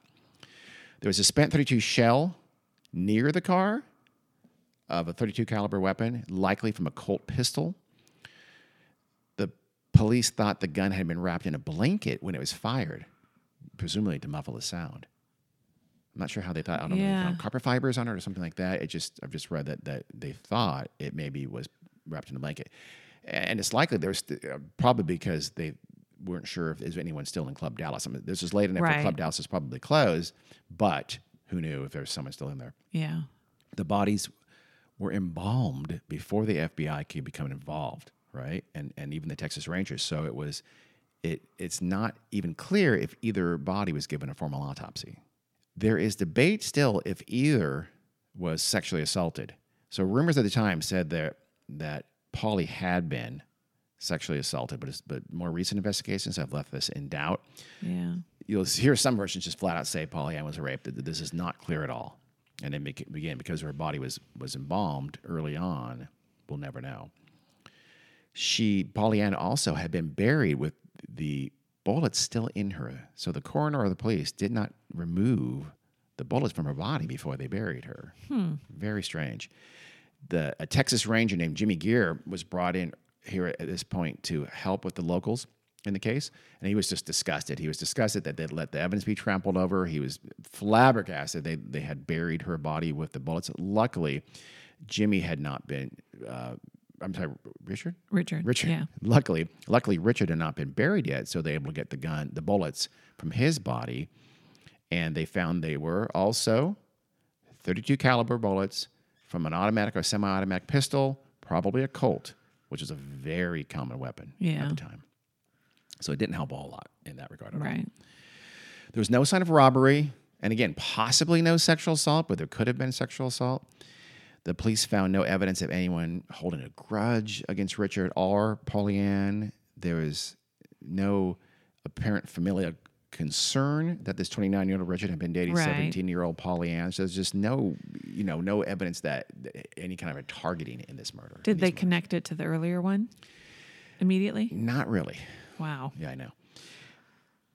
There was a spent 32 shell near the car of a 32 caliber weapon, likely from a Colt pistol. The police thought the gun had been wrapped in a blanket when it was fired, presumably to muffle the sound. I'm not sure how they thought. I don't know. if they Yeah. found Copper fibers on it or something like that. It just I've just read that that they thought it maybe was wrapped in a blanket, and it's likely there's uh, probably because they weren't sure if there's anyone still in Club Dallas. I mean, this was late enough Right. for Club Dallas is probably closed, but who knew if there was someone still in there? Yeah. the bodies were embalmed before the FBI could become involved, right? And and even the Texas Rangers. So it was it it's not even clear if either body was given a formal autopsy. There is debate still if either was sexually assaulted. So rumors at the time said that that Polly had been sexually assaulted, but but more recent investigations have left this in doubt Yeah. you'll hear some versions just flat out say Polly Ann was raped. That This is not clear at all. And then again, because her body was was embalmed early on, we'll never know. She Polly Ann also had been buried with the bullets still in her. So the coroner or the police did not remove the bullets from her body before they buried her. Very strange. The a Texas Ranger named Jimmy Gear was brought in here at this point to help with the locals in the case, and he was just disgusted. He was disgusted that they'd let the evidence be trampled over. He was flabbergasted. They they had buried her body with the bullets. Luckily, Jimmy had not been. Uh, I'm sorry, Richard. Richard. Richard. Yeah. Luckily, luckily Richard had not been buried yet, so they were able to get the gun, the bullets from his body, and they found they were also 32 caliber bullets from an automatic or semi-automatic pistol, probably a Colt, which is a very common weapon at the time. So it didn't help a whole lot in that regard. at all. Right. There was no sign of robbery, and again, possibly no sexual assault, but there could have been sexual assault. The police found no evidence of anyone holding a grudge against Richard or Polly Ann. There was no apparent familial concern that this 29 year old Richard had been dating Right. 17 year old Polly Ann. So there's just no, you know, no evidence that that any kind of a targeting in this murder. Did they connect it to the earlier one immediately? Not really. Wow. Yeah, I know.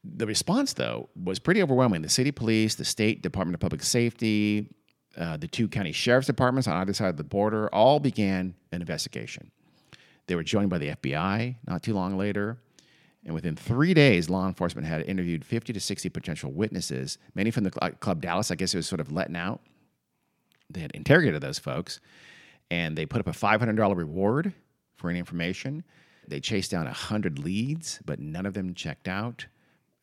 The response, though, was pretty overwhelming. The city police, the state Department of Public Safety, uh, the two county sheriff's departments on either side of the border all began an investigation. They were joined by the FBI not too long later. And within three days, law enforcement had interviewed 50 to 60 potential witnesses, many from the Club Dallas. I guess it was sort of letting out. They had interrogated those folks and they put up a $500 reward for any information. They chased down 100 leads, but none of them checked out.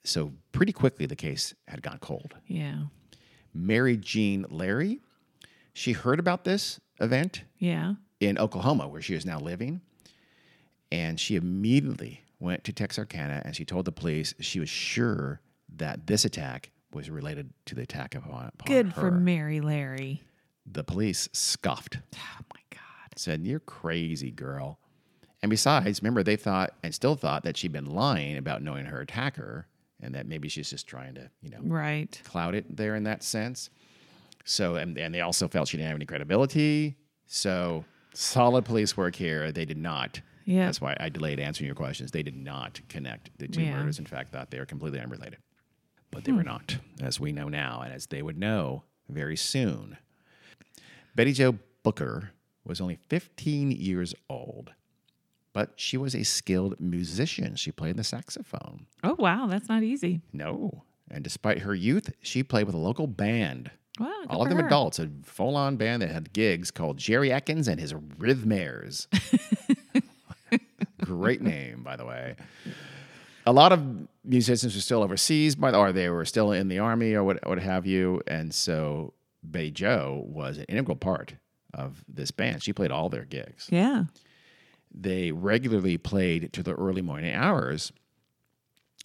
So pretty quickly, the case had gone cold. Yeah. Mary Jean Larey, she heard about this event Yeah. in Oklahoma, where she is now living. And she immediately went to Texarkana and she told the police she was sure that this attack was related to the attack upon, upon Good her. for Mary Larey. The police scoffed, Oh my God. said, You're crazy, girl. And besides, remember, they thought and still thought that she'd been lying about knowing her attacker and that maybe she's just trying to, you know, Right. cloud it there in that sense. So, and, and they also felt she didn't have any credibility. So, solid police work here. They did not. Yeah. That's why I delayed answering your questions. They did not connect the two Yeah. murders. In fact, thought they were completely unrelated. But they were hmm. not, as we know now, and as they would know very soon. Betty Jo Booker was only 15 years old, but she was a skilled musician. She played the saxophone. Oh wow, that's not easy. No. And despite her youth, she played with a local band. Wow. All of them her. adults, a full on band that had gigs called Jerry Atkins and his Rhythmaires. Great name, by the way. A lot of musicians were still overseas, by the, or they were still in the army or what, what have you. And so Bay Joe was an integral part of this band. She played all their gigs Yeah. They regularly played to the early morning hours.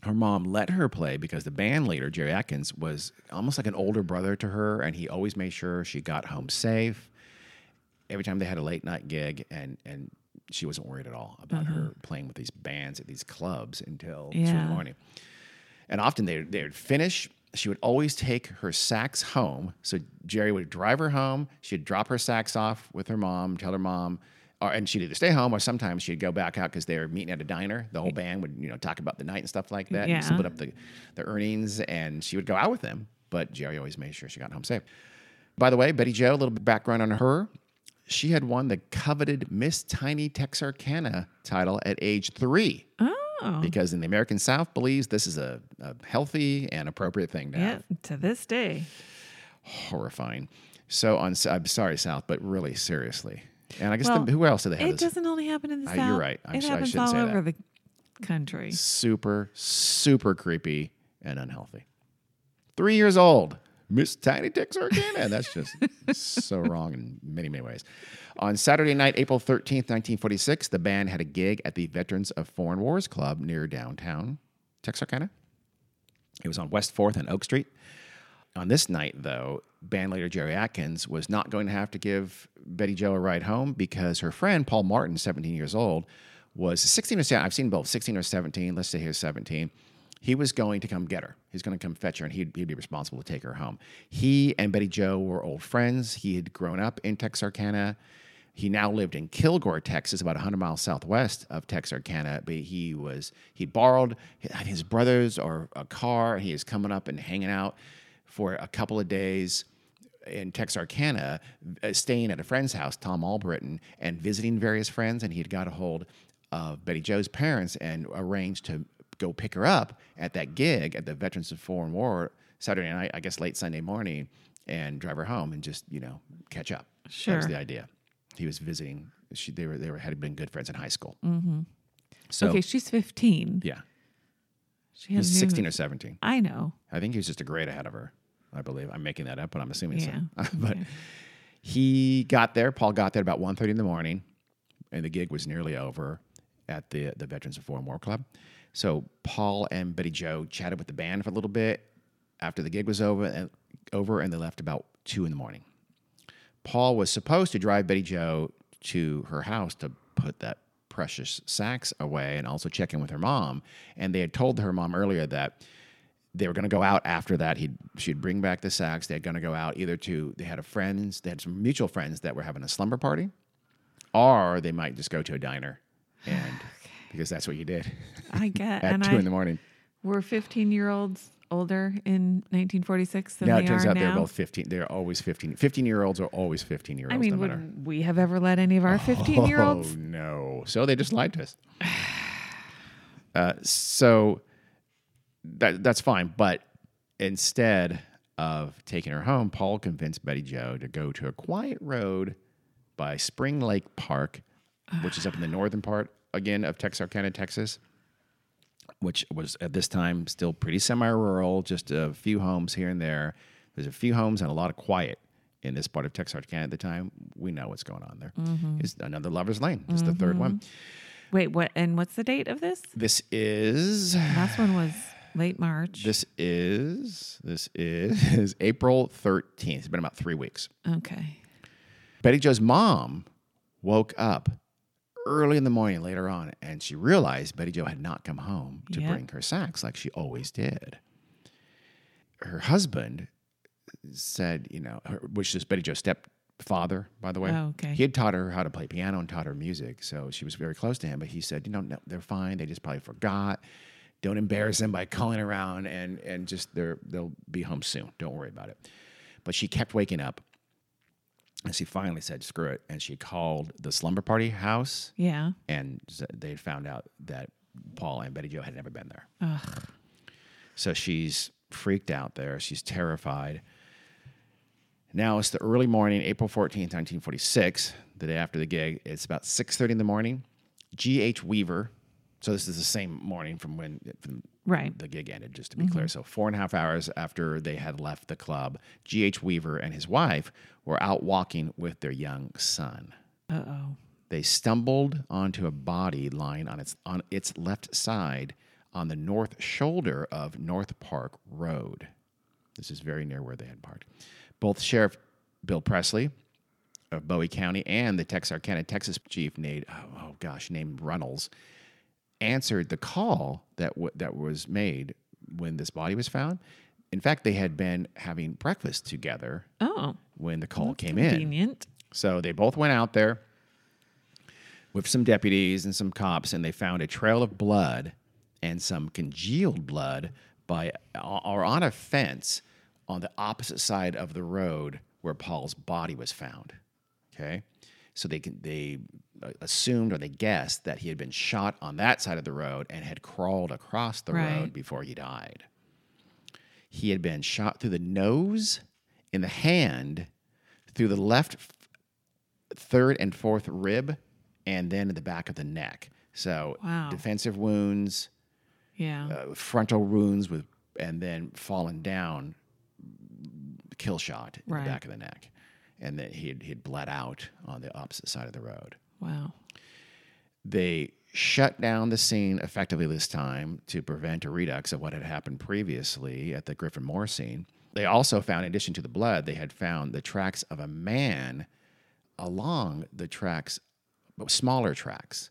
Her mom let her play because the band leader, Jerry Atkins, was almost like an older brother to her, and he always made sure she got home safe. Every time they had a late night gig, and and she wasn't worried at all about her mm-hmm. playing with these bands at these clubs until two in the morning. And often they they would finish. She would always take her sax home. So Jerry would drive her home. She'd drop her sax off with her mom, tell her mom, or and she'd either stay home or sometimes she'd go back out because they were meeting at a diner. The whole band would you know talk about the night and stuff like that, Yeah. and split up the the earnings, and she would go out with them. But Jerry always made sure she got home safe. By the way, Betty Jo, a little bit background on her. She had won the coveted Miss Tiny Texarkana title at age three Oh. because in the American South believes this is a, a healthy and appropriate thing to Yeah. have. To this day. Horrifying. So on, I'm sorry, South, but really seriously. And I guess Well, the, who else did they have? It this? doesn't only happen in the South. you're right. I'm it s- I happens all over the country. super, super creepy and unhealthy. Three years old, Miss Tiny Texarkana. That's just so wrong in many, many ways. On Saturday night, April 13th, 1946, the band had a gig at the Veterans of Foreign Wars Club near downtown Texarkana. It was on West 4th and Oak Street. On this night, though, band leader Jerry Atkins was not going to have to give Betty Jo a ride home because her friend Paul Martin, 17 years old, was 16 or 17. I've seen both 16 or 17. Let's say he was 17. He was going to come get her. He's going to come fetch her, and he'd, he'd be responsible to take her home. He and Betty Jo were old friends. He had grown up in Texarkana. He now lived in Kilgore, Texas, about 100 miles southwest of Texarkana. But he was he borrowed his brother's or a car, he was coming up and hanging out for a couple of days in Texarkana, uh, staying at a friend's house, Tom Albritton, and visiting various friends. And he had got a hold of Betty Jo's parents and arranged to go pick her up at that gig at the Veterans of Foreign War Saturday night, I guess late Sunday morning, and drive her home and just you know catch up. that was the idea. He was visiting. She, they were they were had been good friends in high school. Mm-hmm. So okay, she's 15. yeah, She he was hasn't even- sixteen or seventeen. I know. I think he was just a grade ahead of her. I believe. I'm making that up, but I'm assuming Yeah. so. but he got there. Paul got there about 1.30 in the morning, and the gig was nearly over at the the Veterans of Foreign War Club. So Paul and Betty Jo chatted with the band for a little bit after the gig was over, and over, and they left about two in the morning. Paul was supposed to drive Betty Jo to her house to put that precious sacks away and also check in with her mom. And they had told her mom earlier that they were going to go out after that. He'd she'd bring back the sacks. They're going to go out either to they had a friends, they had some mutual friends that were having a slumber party, or they might just go to a diner, and because that's what you did I get. at two I, in the morning. We're 15 year olds older in 1946 than Now they it turns are out now? they're both fifteen. They're always fifteen. Fifteen year olds are always fifteen year olds. I mean, no matter. would we have ever let any of our 15 year olds? Oh no! So they just lied to us. Uh, so that that's fine, but instead of taking her home, Paul convinced Betty Jo to go to a quiet road by Spring Lake Park, which is up in the northern part again of Texarkana, Texas. Which was at this time still pretty semi-rural, just a few homes here and there. There's a few homes and a lot of quiet in this part of Texarkana at the time. We know what's going on there. Mm-hmm. It's another Lover's Lane, just the third one. Mm-hmm. Wait, what? And what's the date of this? This is Last one was late March. this is this is April 13th. It's been about three weeks. okay. Betty Jo's mom woke up early in the morning later on, and she realized Betty Jo had not come home to Yep. bring her sacks like she always did. Her husband said, you know, her, which is Betty Jo's stepfather, by the way. Oh, okay. He had taught her how to play piano and taught her music, so she was very close to him. But he said, you know, no, they're fine. They just probably forgot. Don't embarrass them by calling around, and and just they're they'll be home soon. Don't worry about it. But she kept waking up, and she finally said, "Screw it," and she called the slumber party house, Yeah. and they found out that Paul and Betty Jo had never been there. Ugh. So she's freaked out there. She's terrified. Now it's the early morning, April 14th, 1946, the day after the gig. It's about 6.30 in the morning. G.H. Weaver, so this is the same morning from when from Right. the gig ended, just to be clear. So four and a half hours after they had left the club, G.H. Weaver and his wife were out walking with their young son. Uh oh. They stumbled onto a body lying on its on its left side on the north shoulder of North Park Road. This is very near where they had parked. Both Sheriff Bill Presley of Bowie County and the Texarkana, Texas chief named oh, oh gosh named Runnels answered the call that w- that was made when this body was found. In fact, they had been having breakfast together Oh. when the call came in. Convenient. So they both went out there with some deputies and some cops, and they found a trail of blood and some congealed blood by uh, or on a fence on the opposite side of the road where Paul's body was found. Okay, so they they uh, assumed or they guessed that he had been shot on that side of the road and had crawled across the Right. road before he died. He had been shot through the nose, in the hand, through the left third and fourth rib, and then in the back of the neck. So Wow. defensive wounds, Yeah. uh, frontal wounds with, and then fallen down, kill shot in Right. the back of the neck, and that he had, he had bled out on the opposite side of the road. wow. They shut down the scene effectively this time to prevent a redux of what had happened previously at the Griffin Moore scene. They also found, in addition to the blood, they had found the tracks of a man along the tracks, but smaller tracks.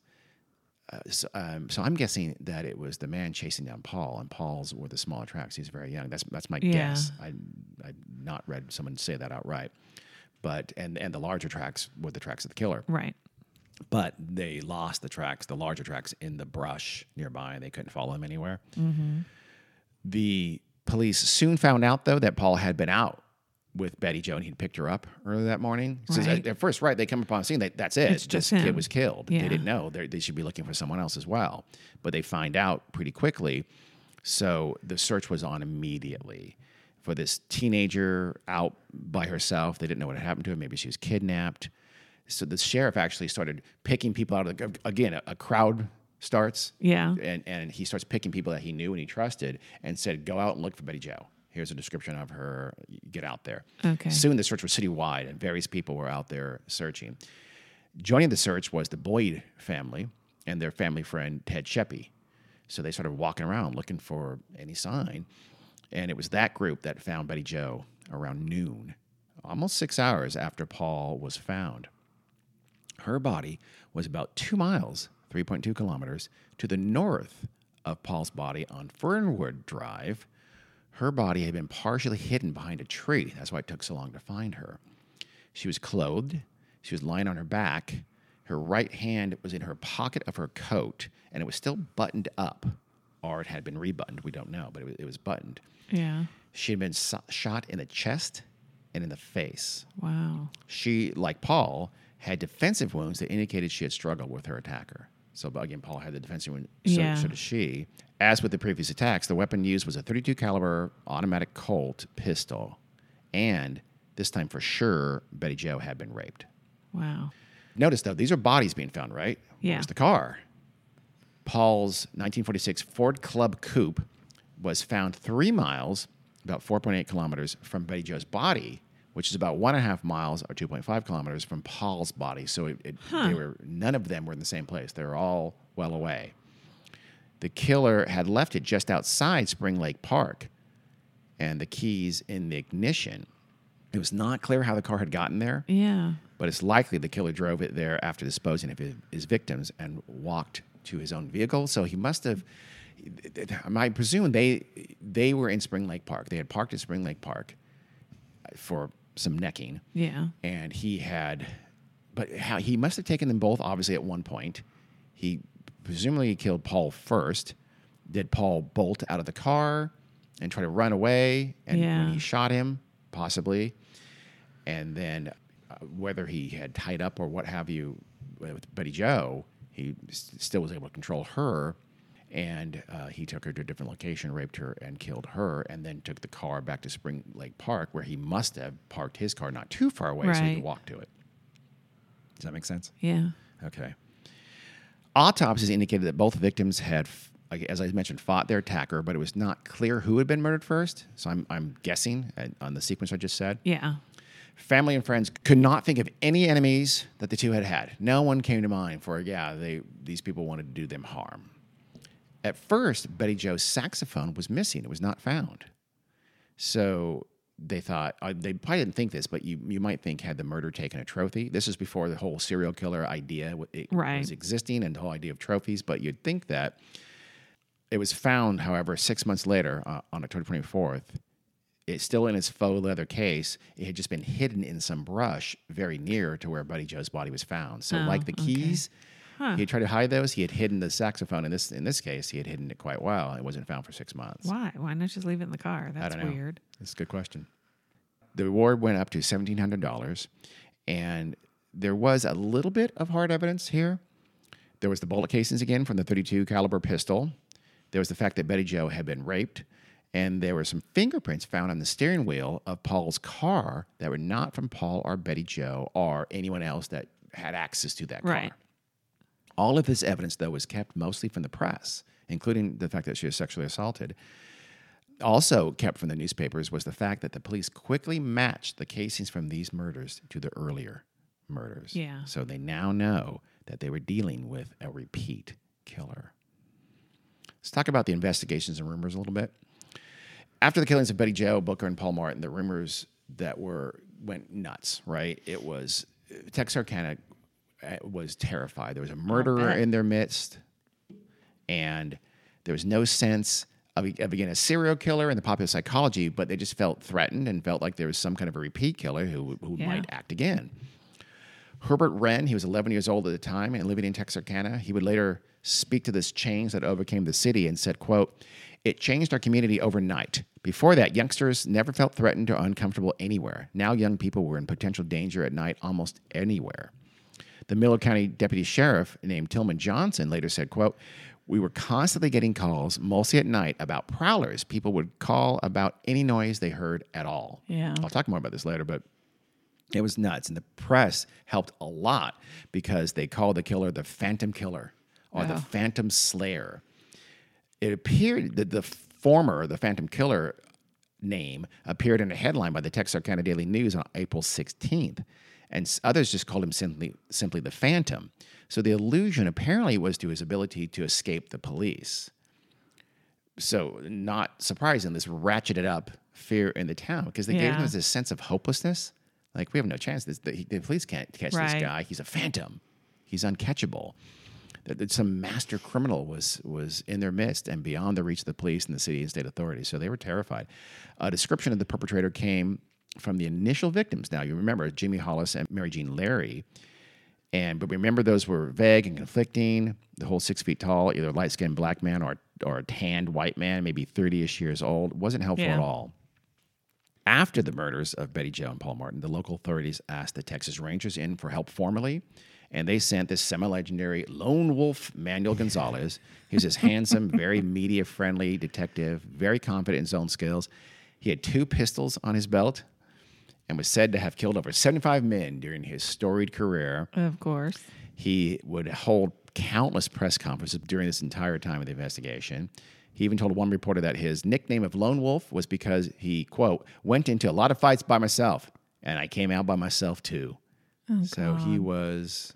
Uh, so, um, so I'm guessing that it was the man chasing down Paul, and Paul's were the smaller tracks. He's very young. That's that's my Yeah. guess. I I not read someone say that outright, but and and the larger tracks were the tracks of the killer Right. but they lost the tracks, the larger tracks, in the brush nearby. and They couldn't follow him anywhere. Mm-hmm. The police soon found out, though, that Paul had been out with Betty Jo and he'd picked her up early that morning. So Right. at, at first, right, they come upon the scene. That, that's it. It's this kid was killed. Yeah. They didn't know. They're, they should be looking for someone else as well. But they find out pretty quickly. So the search was on immediately for this teenager out by herself. They didn't know what had happened to her. Maybe she was kidnapped. So the sheriff actually started picking people out of the again. A, a crowd starts, Yeah. and and he starts picking people that he knew and he trusted, and said, "Go out and look for Betty Jo. Here's a description of her. Get out there." Okay. Soon the search was citywide, and various people were out there searching. Joining the search was the Boyd family and their family friend Ted Sheppy. So they started walking around looking for any sign. And it was that group that found Betty Jo around noon, almost six hours after Paul was found. Her body was about two miles, 3.2 kilometers, to the north of Paul's body on Fernwood Drive. Her body had been partially hidden behind a tree. That's why it took so long to find her. She was clothed. She was lying on her back. Her right hand was in her pocket of her coat, and it was still buttoned up, or it had been rebuttoned. We don't know, but it was, it was buttoned. Yeah. She had been so- shot in the chest and in the face. Wow. She, like Paul, had defensive wounds that indicated she had struggled with her attacker. So but again, Paul had the defensive wound. So, Yeah. so does she. As with the previous attacks, the weapon used was a 32 caliber automatic Colt pistol, and this time for sure, Betty Jo had been raped. Wow. Notice though, these are bodies being found, right? Yeah. Where's the car? Paul's 1946 Ford Club Coupe was found three miles, about 4.8 kilometers from Betty Jo's body, which is about one and a half miles or 2.5 kilometers from Paul's body. So it, it, they were none of them were in the same place. They were all well away. The killer had left it just outside Spring Lake Park, and the keys in the ignition. It was not clear how the car had gotten there Yeah. but it's likely the killer drove it there after disposing of his, his victims and walked to his own vehicle. So he must have. I presume they they were in Spring Lake Park. They had parked at Spring Lake Park for some necking, Yeah. and he had, but how, he must have taken them both obviously at one point. He presumably killed Paul first. Did Paul bolt out of the car and try to run away? And Yeah. he shot him, possibly, and then uh, whether he had tied up or what have you with Betty Jo, he still was able to control her. And uh, he took her to a different location, raped her, and killed her, and then took the car back to Spring Lake Park, where he must have parked his car not too far away so he Right. could walk to it. Does that make sense? Yeah. Okay. Autopsies indicated that both victims had, f- like, as I mentioned, fought their attacker, but it was not clear who had been murdered first. So I'm, I'm guessing uh, on the sequence I just said. Yeah. Family and friends could not think of any enemies that the two had had. No one came to mind for, yeah, they, these people wanted to do them harm. At first, Betty Jo's saxophone was missing. It was not found. So they thought, uh, they probably didn't think this, but you, you might think had the murder taken a trophy. This is before the whole serial killer idea Right. was existing and the whole idea of trophies. But you'd think that it was found, however, six months later uh, on October 24th. It's still in its faux leather case. It had just been hidden in some brush very near to where Buddy Joe's body was found. So, Oh, like the okay. keys, Huh. he tried to hide those. He had hidden the saxophone. In this in this case, he had hidden it quite well. It wasn't found for six months. Why? Why not just leave it in the car? That's weird. That's a good question. The reward went up to seventeen hundred dollars, and there was a little bit of hard evidence here. There was the bullet casings again from the thirty-two caliber pistol. There was the fact that Betty Jo had been raped, and there were some fingerprints found on the steering wheel of Paul's car that were not from Paul or Betty Jo or anyone else that had access to that car. Right. All of this evidence, though, was kept mostly from the press, including the fact that she was sexually assaulted. Also kept from the newspapers was the fact that the police quickly matched the casings from these murders to the earlier murders. Yeah. So they now know that they were dealing with a repeat killer. Let's talk about the investigations and rumors a little bit. After the killings of Betty Jo, Booker, and Paul Martin, the rumors that were went nuts. Right? It was Texarkana uh, was terrified. There was a murderer in their midst, and there was no sense of, of again a serial killer in the popular psychology, but they just felt threatened and felt like there was some kind of a repeat killer who, who Yeah. might act again. Herbert Wren, he was 11 years old at the time and living in Texarkana. He would later speak to this change that overcame the city and said, quote, it changed our community overnight. Before that, youngsters never felt threatened or uncomfortable anywhere. Now young people were in potential danger at night almost anywhere. The Miller County deputy sheriff named Tillman Johnson later said, quote, we were constantly getting calls, mostly at night, about prowlers. People would call about any noise they heard at all. Yeah. I'll talk more about this later, but it was nuts. And the press helped a lot because they called the killer the Phantom Killer or the Phantom Slayer. It appeared that the former, the Phantom Killer name, appeared in a headline by the Texarkana Daily News on April 16th. And others just called him simply, simply the Phantom. So the allusion apparently was to his ability to escape the police. So, not surprising, this ratcheted up fear in the town because they gave Yeah. him this sense of hopelessness. Like, we have no chance. This, the, the police can't catch Right. this guy. He's a phantom. He's uncatchable. That, some master criminal was was in their midst and beyond the reach of the police and the city and state authorities. So they were terrified. A description of the perpetrator came from the initial victims. Now, you remember Jimmy Hollis and Mary Jean Larey. And but remember, those were vague and conflicting. The whole six feet tall, either light skinned black man or or a tanned white man, maybe thirty ish years old, wasn't helpful Yeah. at all. After the murders of Betty Jo and Paul Martin, the local authorities asked the Texas Rangers in for help formally, and they sent this semi-legendary lone wolf Manuel Gonzaullas. He was this handsome, very media-friendly detective, very confident in his own skills. He had two pistols on his belt and was said to have killed over 75 men during his storied career. Of course. He would hold countless press conferences during this entire time of the investigation. He even told one reporter that his nickname of Lone Wolf was because he, quote, went into a lot of fights by myself, and I came out by myself too. Oh, so he was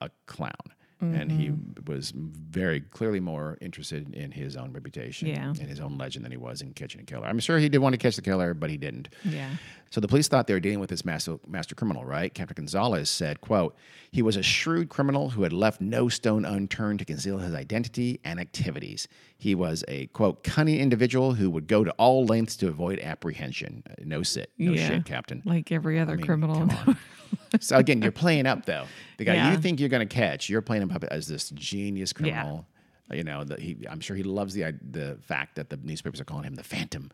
a clown. and he was very clearly more interested in his own reputation Yeah. and his own legend than he was in catching a killer. I'm sure he did want to catch the killer, but he didn't. Yeah. So the police thought they were dealing with this master, master criminal, right? Captain Gonzaullas said, quote, he was a shrewd criminal who had left no stone unturned to conceal his identity and activities. He was a, quote, cunning individual who would go to all lengths to avoid apprehension. Uh, no sit. No Yeah. shit, Captain. Like every other I mean, criminal. so again, you're playing up though. The guy Yeah. you think you're going to catch, you're playing him up as this genius criminal. You know, that he, I'm sure he loves the the fact that the newspapers are calling him the Phantom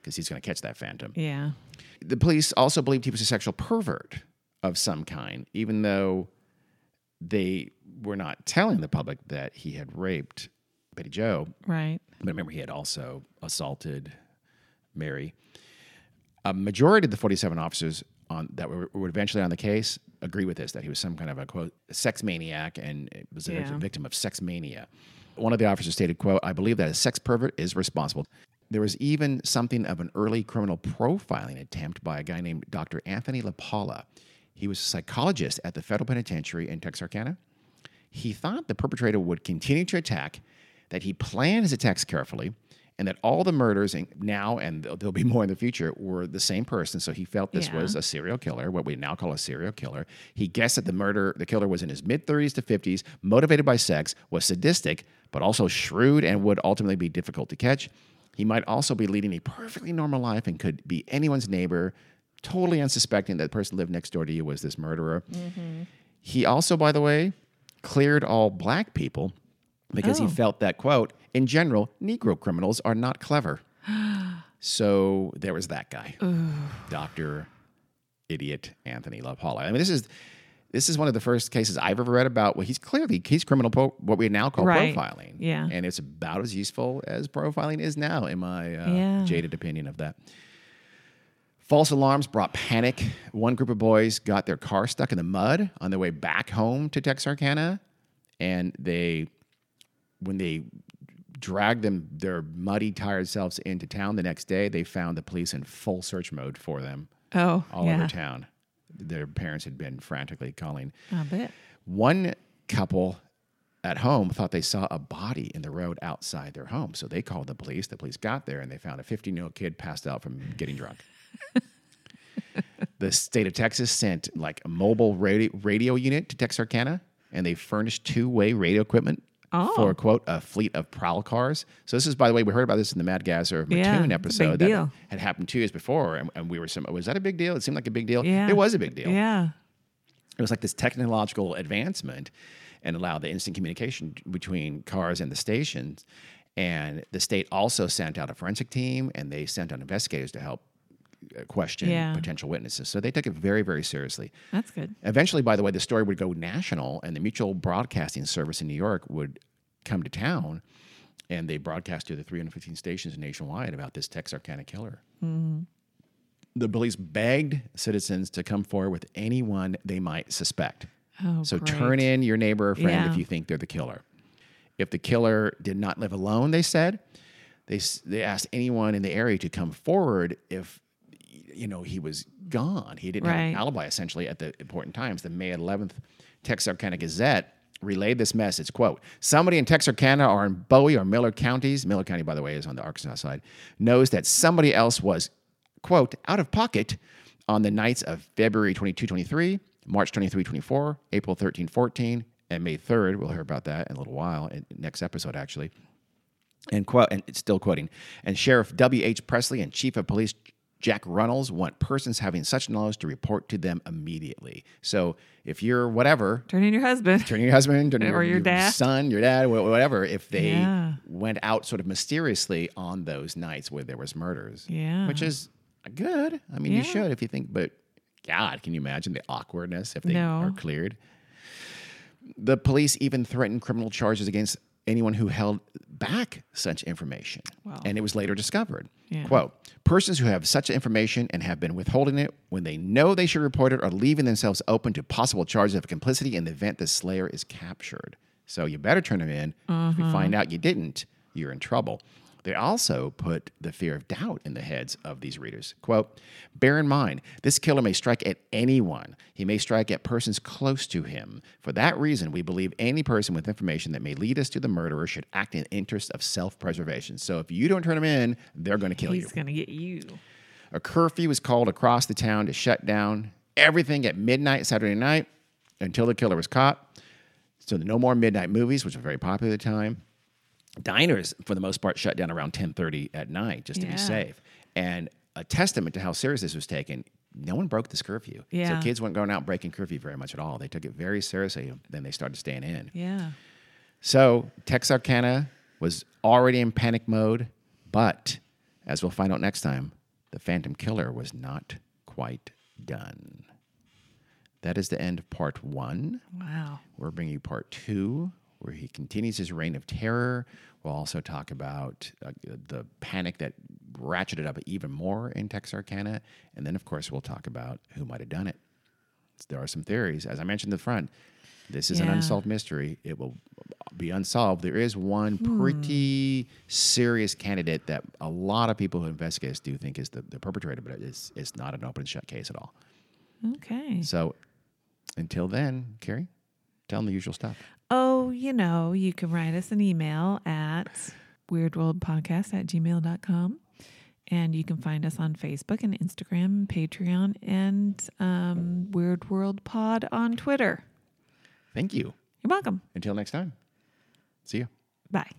because he's going to catch that Phantom. yeah. The police also believed he was a sexual pervert of some kind, even though they were not telling the public that he had raped Betty Jo. Right. But remember, he had also assaulted Mary. A majority of the 47 officers on that were, were eventually on the case agree with this that he was some kind of a quote sex maniac and was a Yeah. victim of sex mania. One of the officers stated, "quote I believe that a sex pervert is responsible." There was even something of an early criminal profiling attempt by a guy named Dr. Anthony LaPaula. He was a psychologist at the federal penitentiary in Texarkana. He thought the perpetrator would continue to attack, that he planned his attacks carefully, and that all the murders now and there'll there'll be more in the future were the same person. So he felt this Yeah. was a serial killer, what we now call a serial killer. He guessed that the murder, the killer was in his mid 30s to 50s, motivated by sex, was sadistic, but also shrewd and would ultimately be difficult to catch. He might also be leading a perfectly normal life and could be anyone's neighbor, totally unsuspecting that the person lived next door to you was this murderer. Mm-hmm. He also, by the way, cleared all black people because he Oh. felt that, quote, in general, Negro criminals are not clever. so there was that guy, Dr. Idiot Anthony LaPaula. I mean, this is. This is one of the first cases I've ever read about. Well, he's clearly he's criminal, pro, what we now call Right. profiling. Yeah. and it's about as useful as profiling is now, in my uh, Yeah. jaded opinion of that. False alarms brought panic. One group of boys got their car stuck in the mud on their way back home to Texarkana, and they, when they dragged them their muddy, tired selves into town the next day, they found the police in full search mode for them Oh, all yeah. over town. Their parents had been frantically calling. I bet. One couple at home thought they saw a body in the road outside their home. So they called the police. The police got there and they found a 15 year old kid passed out from getting drunk. the state of Texas sent like a mobile radio, radio unit to Texarkana and they furnished two way radio equipment. Oh. For quote a fleet of prowl cars. So this is, by the way, we heard about this in the Mad of Yeah, Mattoon it's episode that deal. had happened two years before, and, and we were some. Was that a big deal? It seemed like a big deal. Yeah. It was a big deal Yeah. it was like this technological advancement and allowed the instant communication between cars and the stations. And the state also sent out a forensic team and they sent out investigators to help Uh, question Yeah. potential witnesses. So they took it very, very seriously. That's good. Eventually, by the way, the story would go national, and the Mutual Broadcasting Service in New York would come to town, and they broadcast to the 315 stations nationwide about this Texarkana killer. Mm-hmm. The police begged citizens to come forward with anyone they might suspect. Oh, so great. turn in your neighbor or friend Yeah. if you think they're the killer. If the killer did not live alone, they said, they, they asked anyone in the area to come forward if you know he was gone. He didn't have an alibi essentially at the important times. The May 11th Texarkana Gazette relayed this message quote somebody in texarkana or in bowie or miller counties miller county by the way is on the arkansas side knows that somebody else was quote out of pocket on the nights of february 22 23 march 23 24 april 13 14 and may 3rd we'll hear about that in a little while in next episode actually and quote and it's still quoting and sheriff w.h presley and chief of police jack runnels want persons having such knowledge to report to them immediately so if you're whatever Turn in your husband. turn your husband turn Or your dad. son your dad whatever if they Yeah. went out sort of mysteriously on those nights where there was murders Yeah. which is good i mean you should if you think but god can you imagine the awkwardness if they No. are cleared the police even threatened criminal charges against anyone who held back such information. Wow. And it was later discovered. Yeah. Quote Persons who have such information and have been withholding it when they know they should report it are leaving themselves open to possible charges of complicity in the event the slayer is captured. So you better turn them in. If we uh-huh. find out you didn't, you're in trouble. They also put the fear of doubt in the heads of these readers. Quote Bear in mind, this killer may strike at anyone. He may strike at persons close to him. For that reason, we believe any person with information that may lead us to the murderer should act in interest of self preservation. So if you don't turn him in, they're going to kill He's you. He's going to get you. A curfew was called across the town to shut down everything at midnight Saturday night until the killer was caught. So no more midnight movies, which were very popular at the time. Diners, for the most part, shut down around 10:30 at night just to Yeah. be safe. And a testament to how serious this was taken. No one broke this curfew. Yeah. So kids weren't going out breaking curfew very much at all. They took it very seriously. Then they started staying in. Yeah. So Texarkana was already in panic mode, but as we'll find out next time, the Phantom Killer was not quite done. That is the end of part one. Wow. We're bringing you part two, where he continues his reign of terror. We'll also talk about uh, the panic that ratcheted up even more in Texarkana. And then, of course, we'll talk about who might have done it. There are some theories. As I mentioned in the front, this is an unsolved mystery. It will be unsolved. There is one pretty serious candidate that a lot of people who investigate this do think is the, the perpetrator, but it's, it's not an open and shut case at all. Okay. So until then, Carrie, tell them the usual stuff. Oh, you know, you can write us an email at weirdworldpodcast at gmail.com. And you can find us on Facebook and Instagram, Patreon, and um, Weird World Pod on Twitter. Thank you. You're welcome. Until next time, see you. Bye.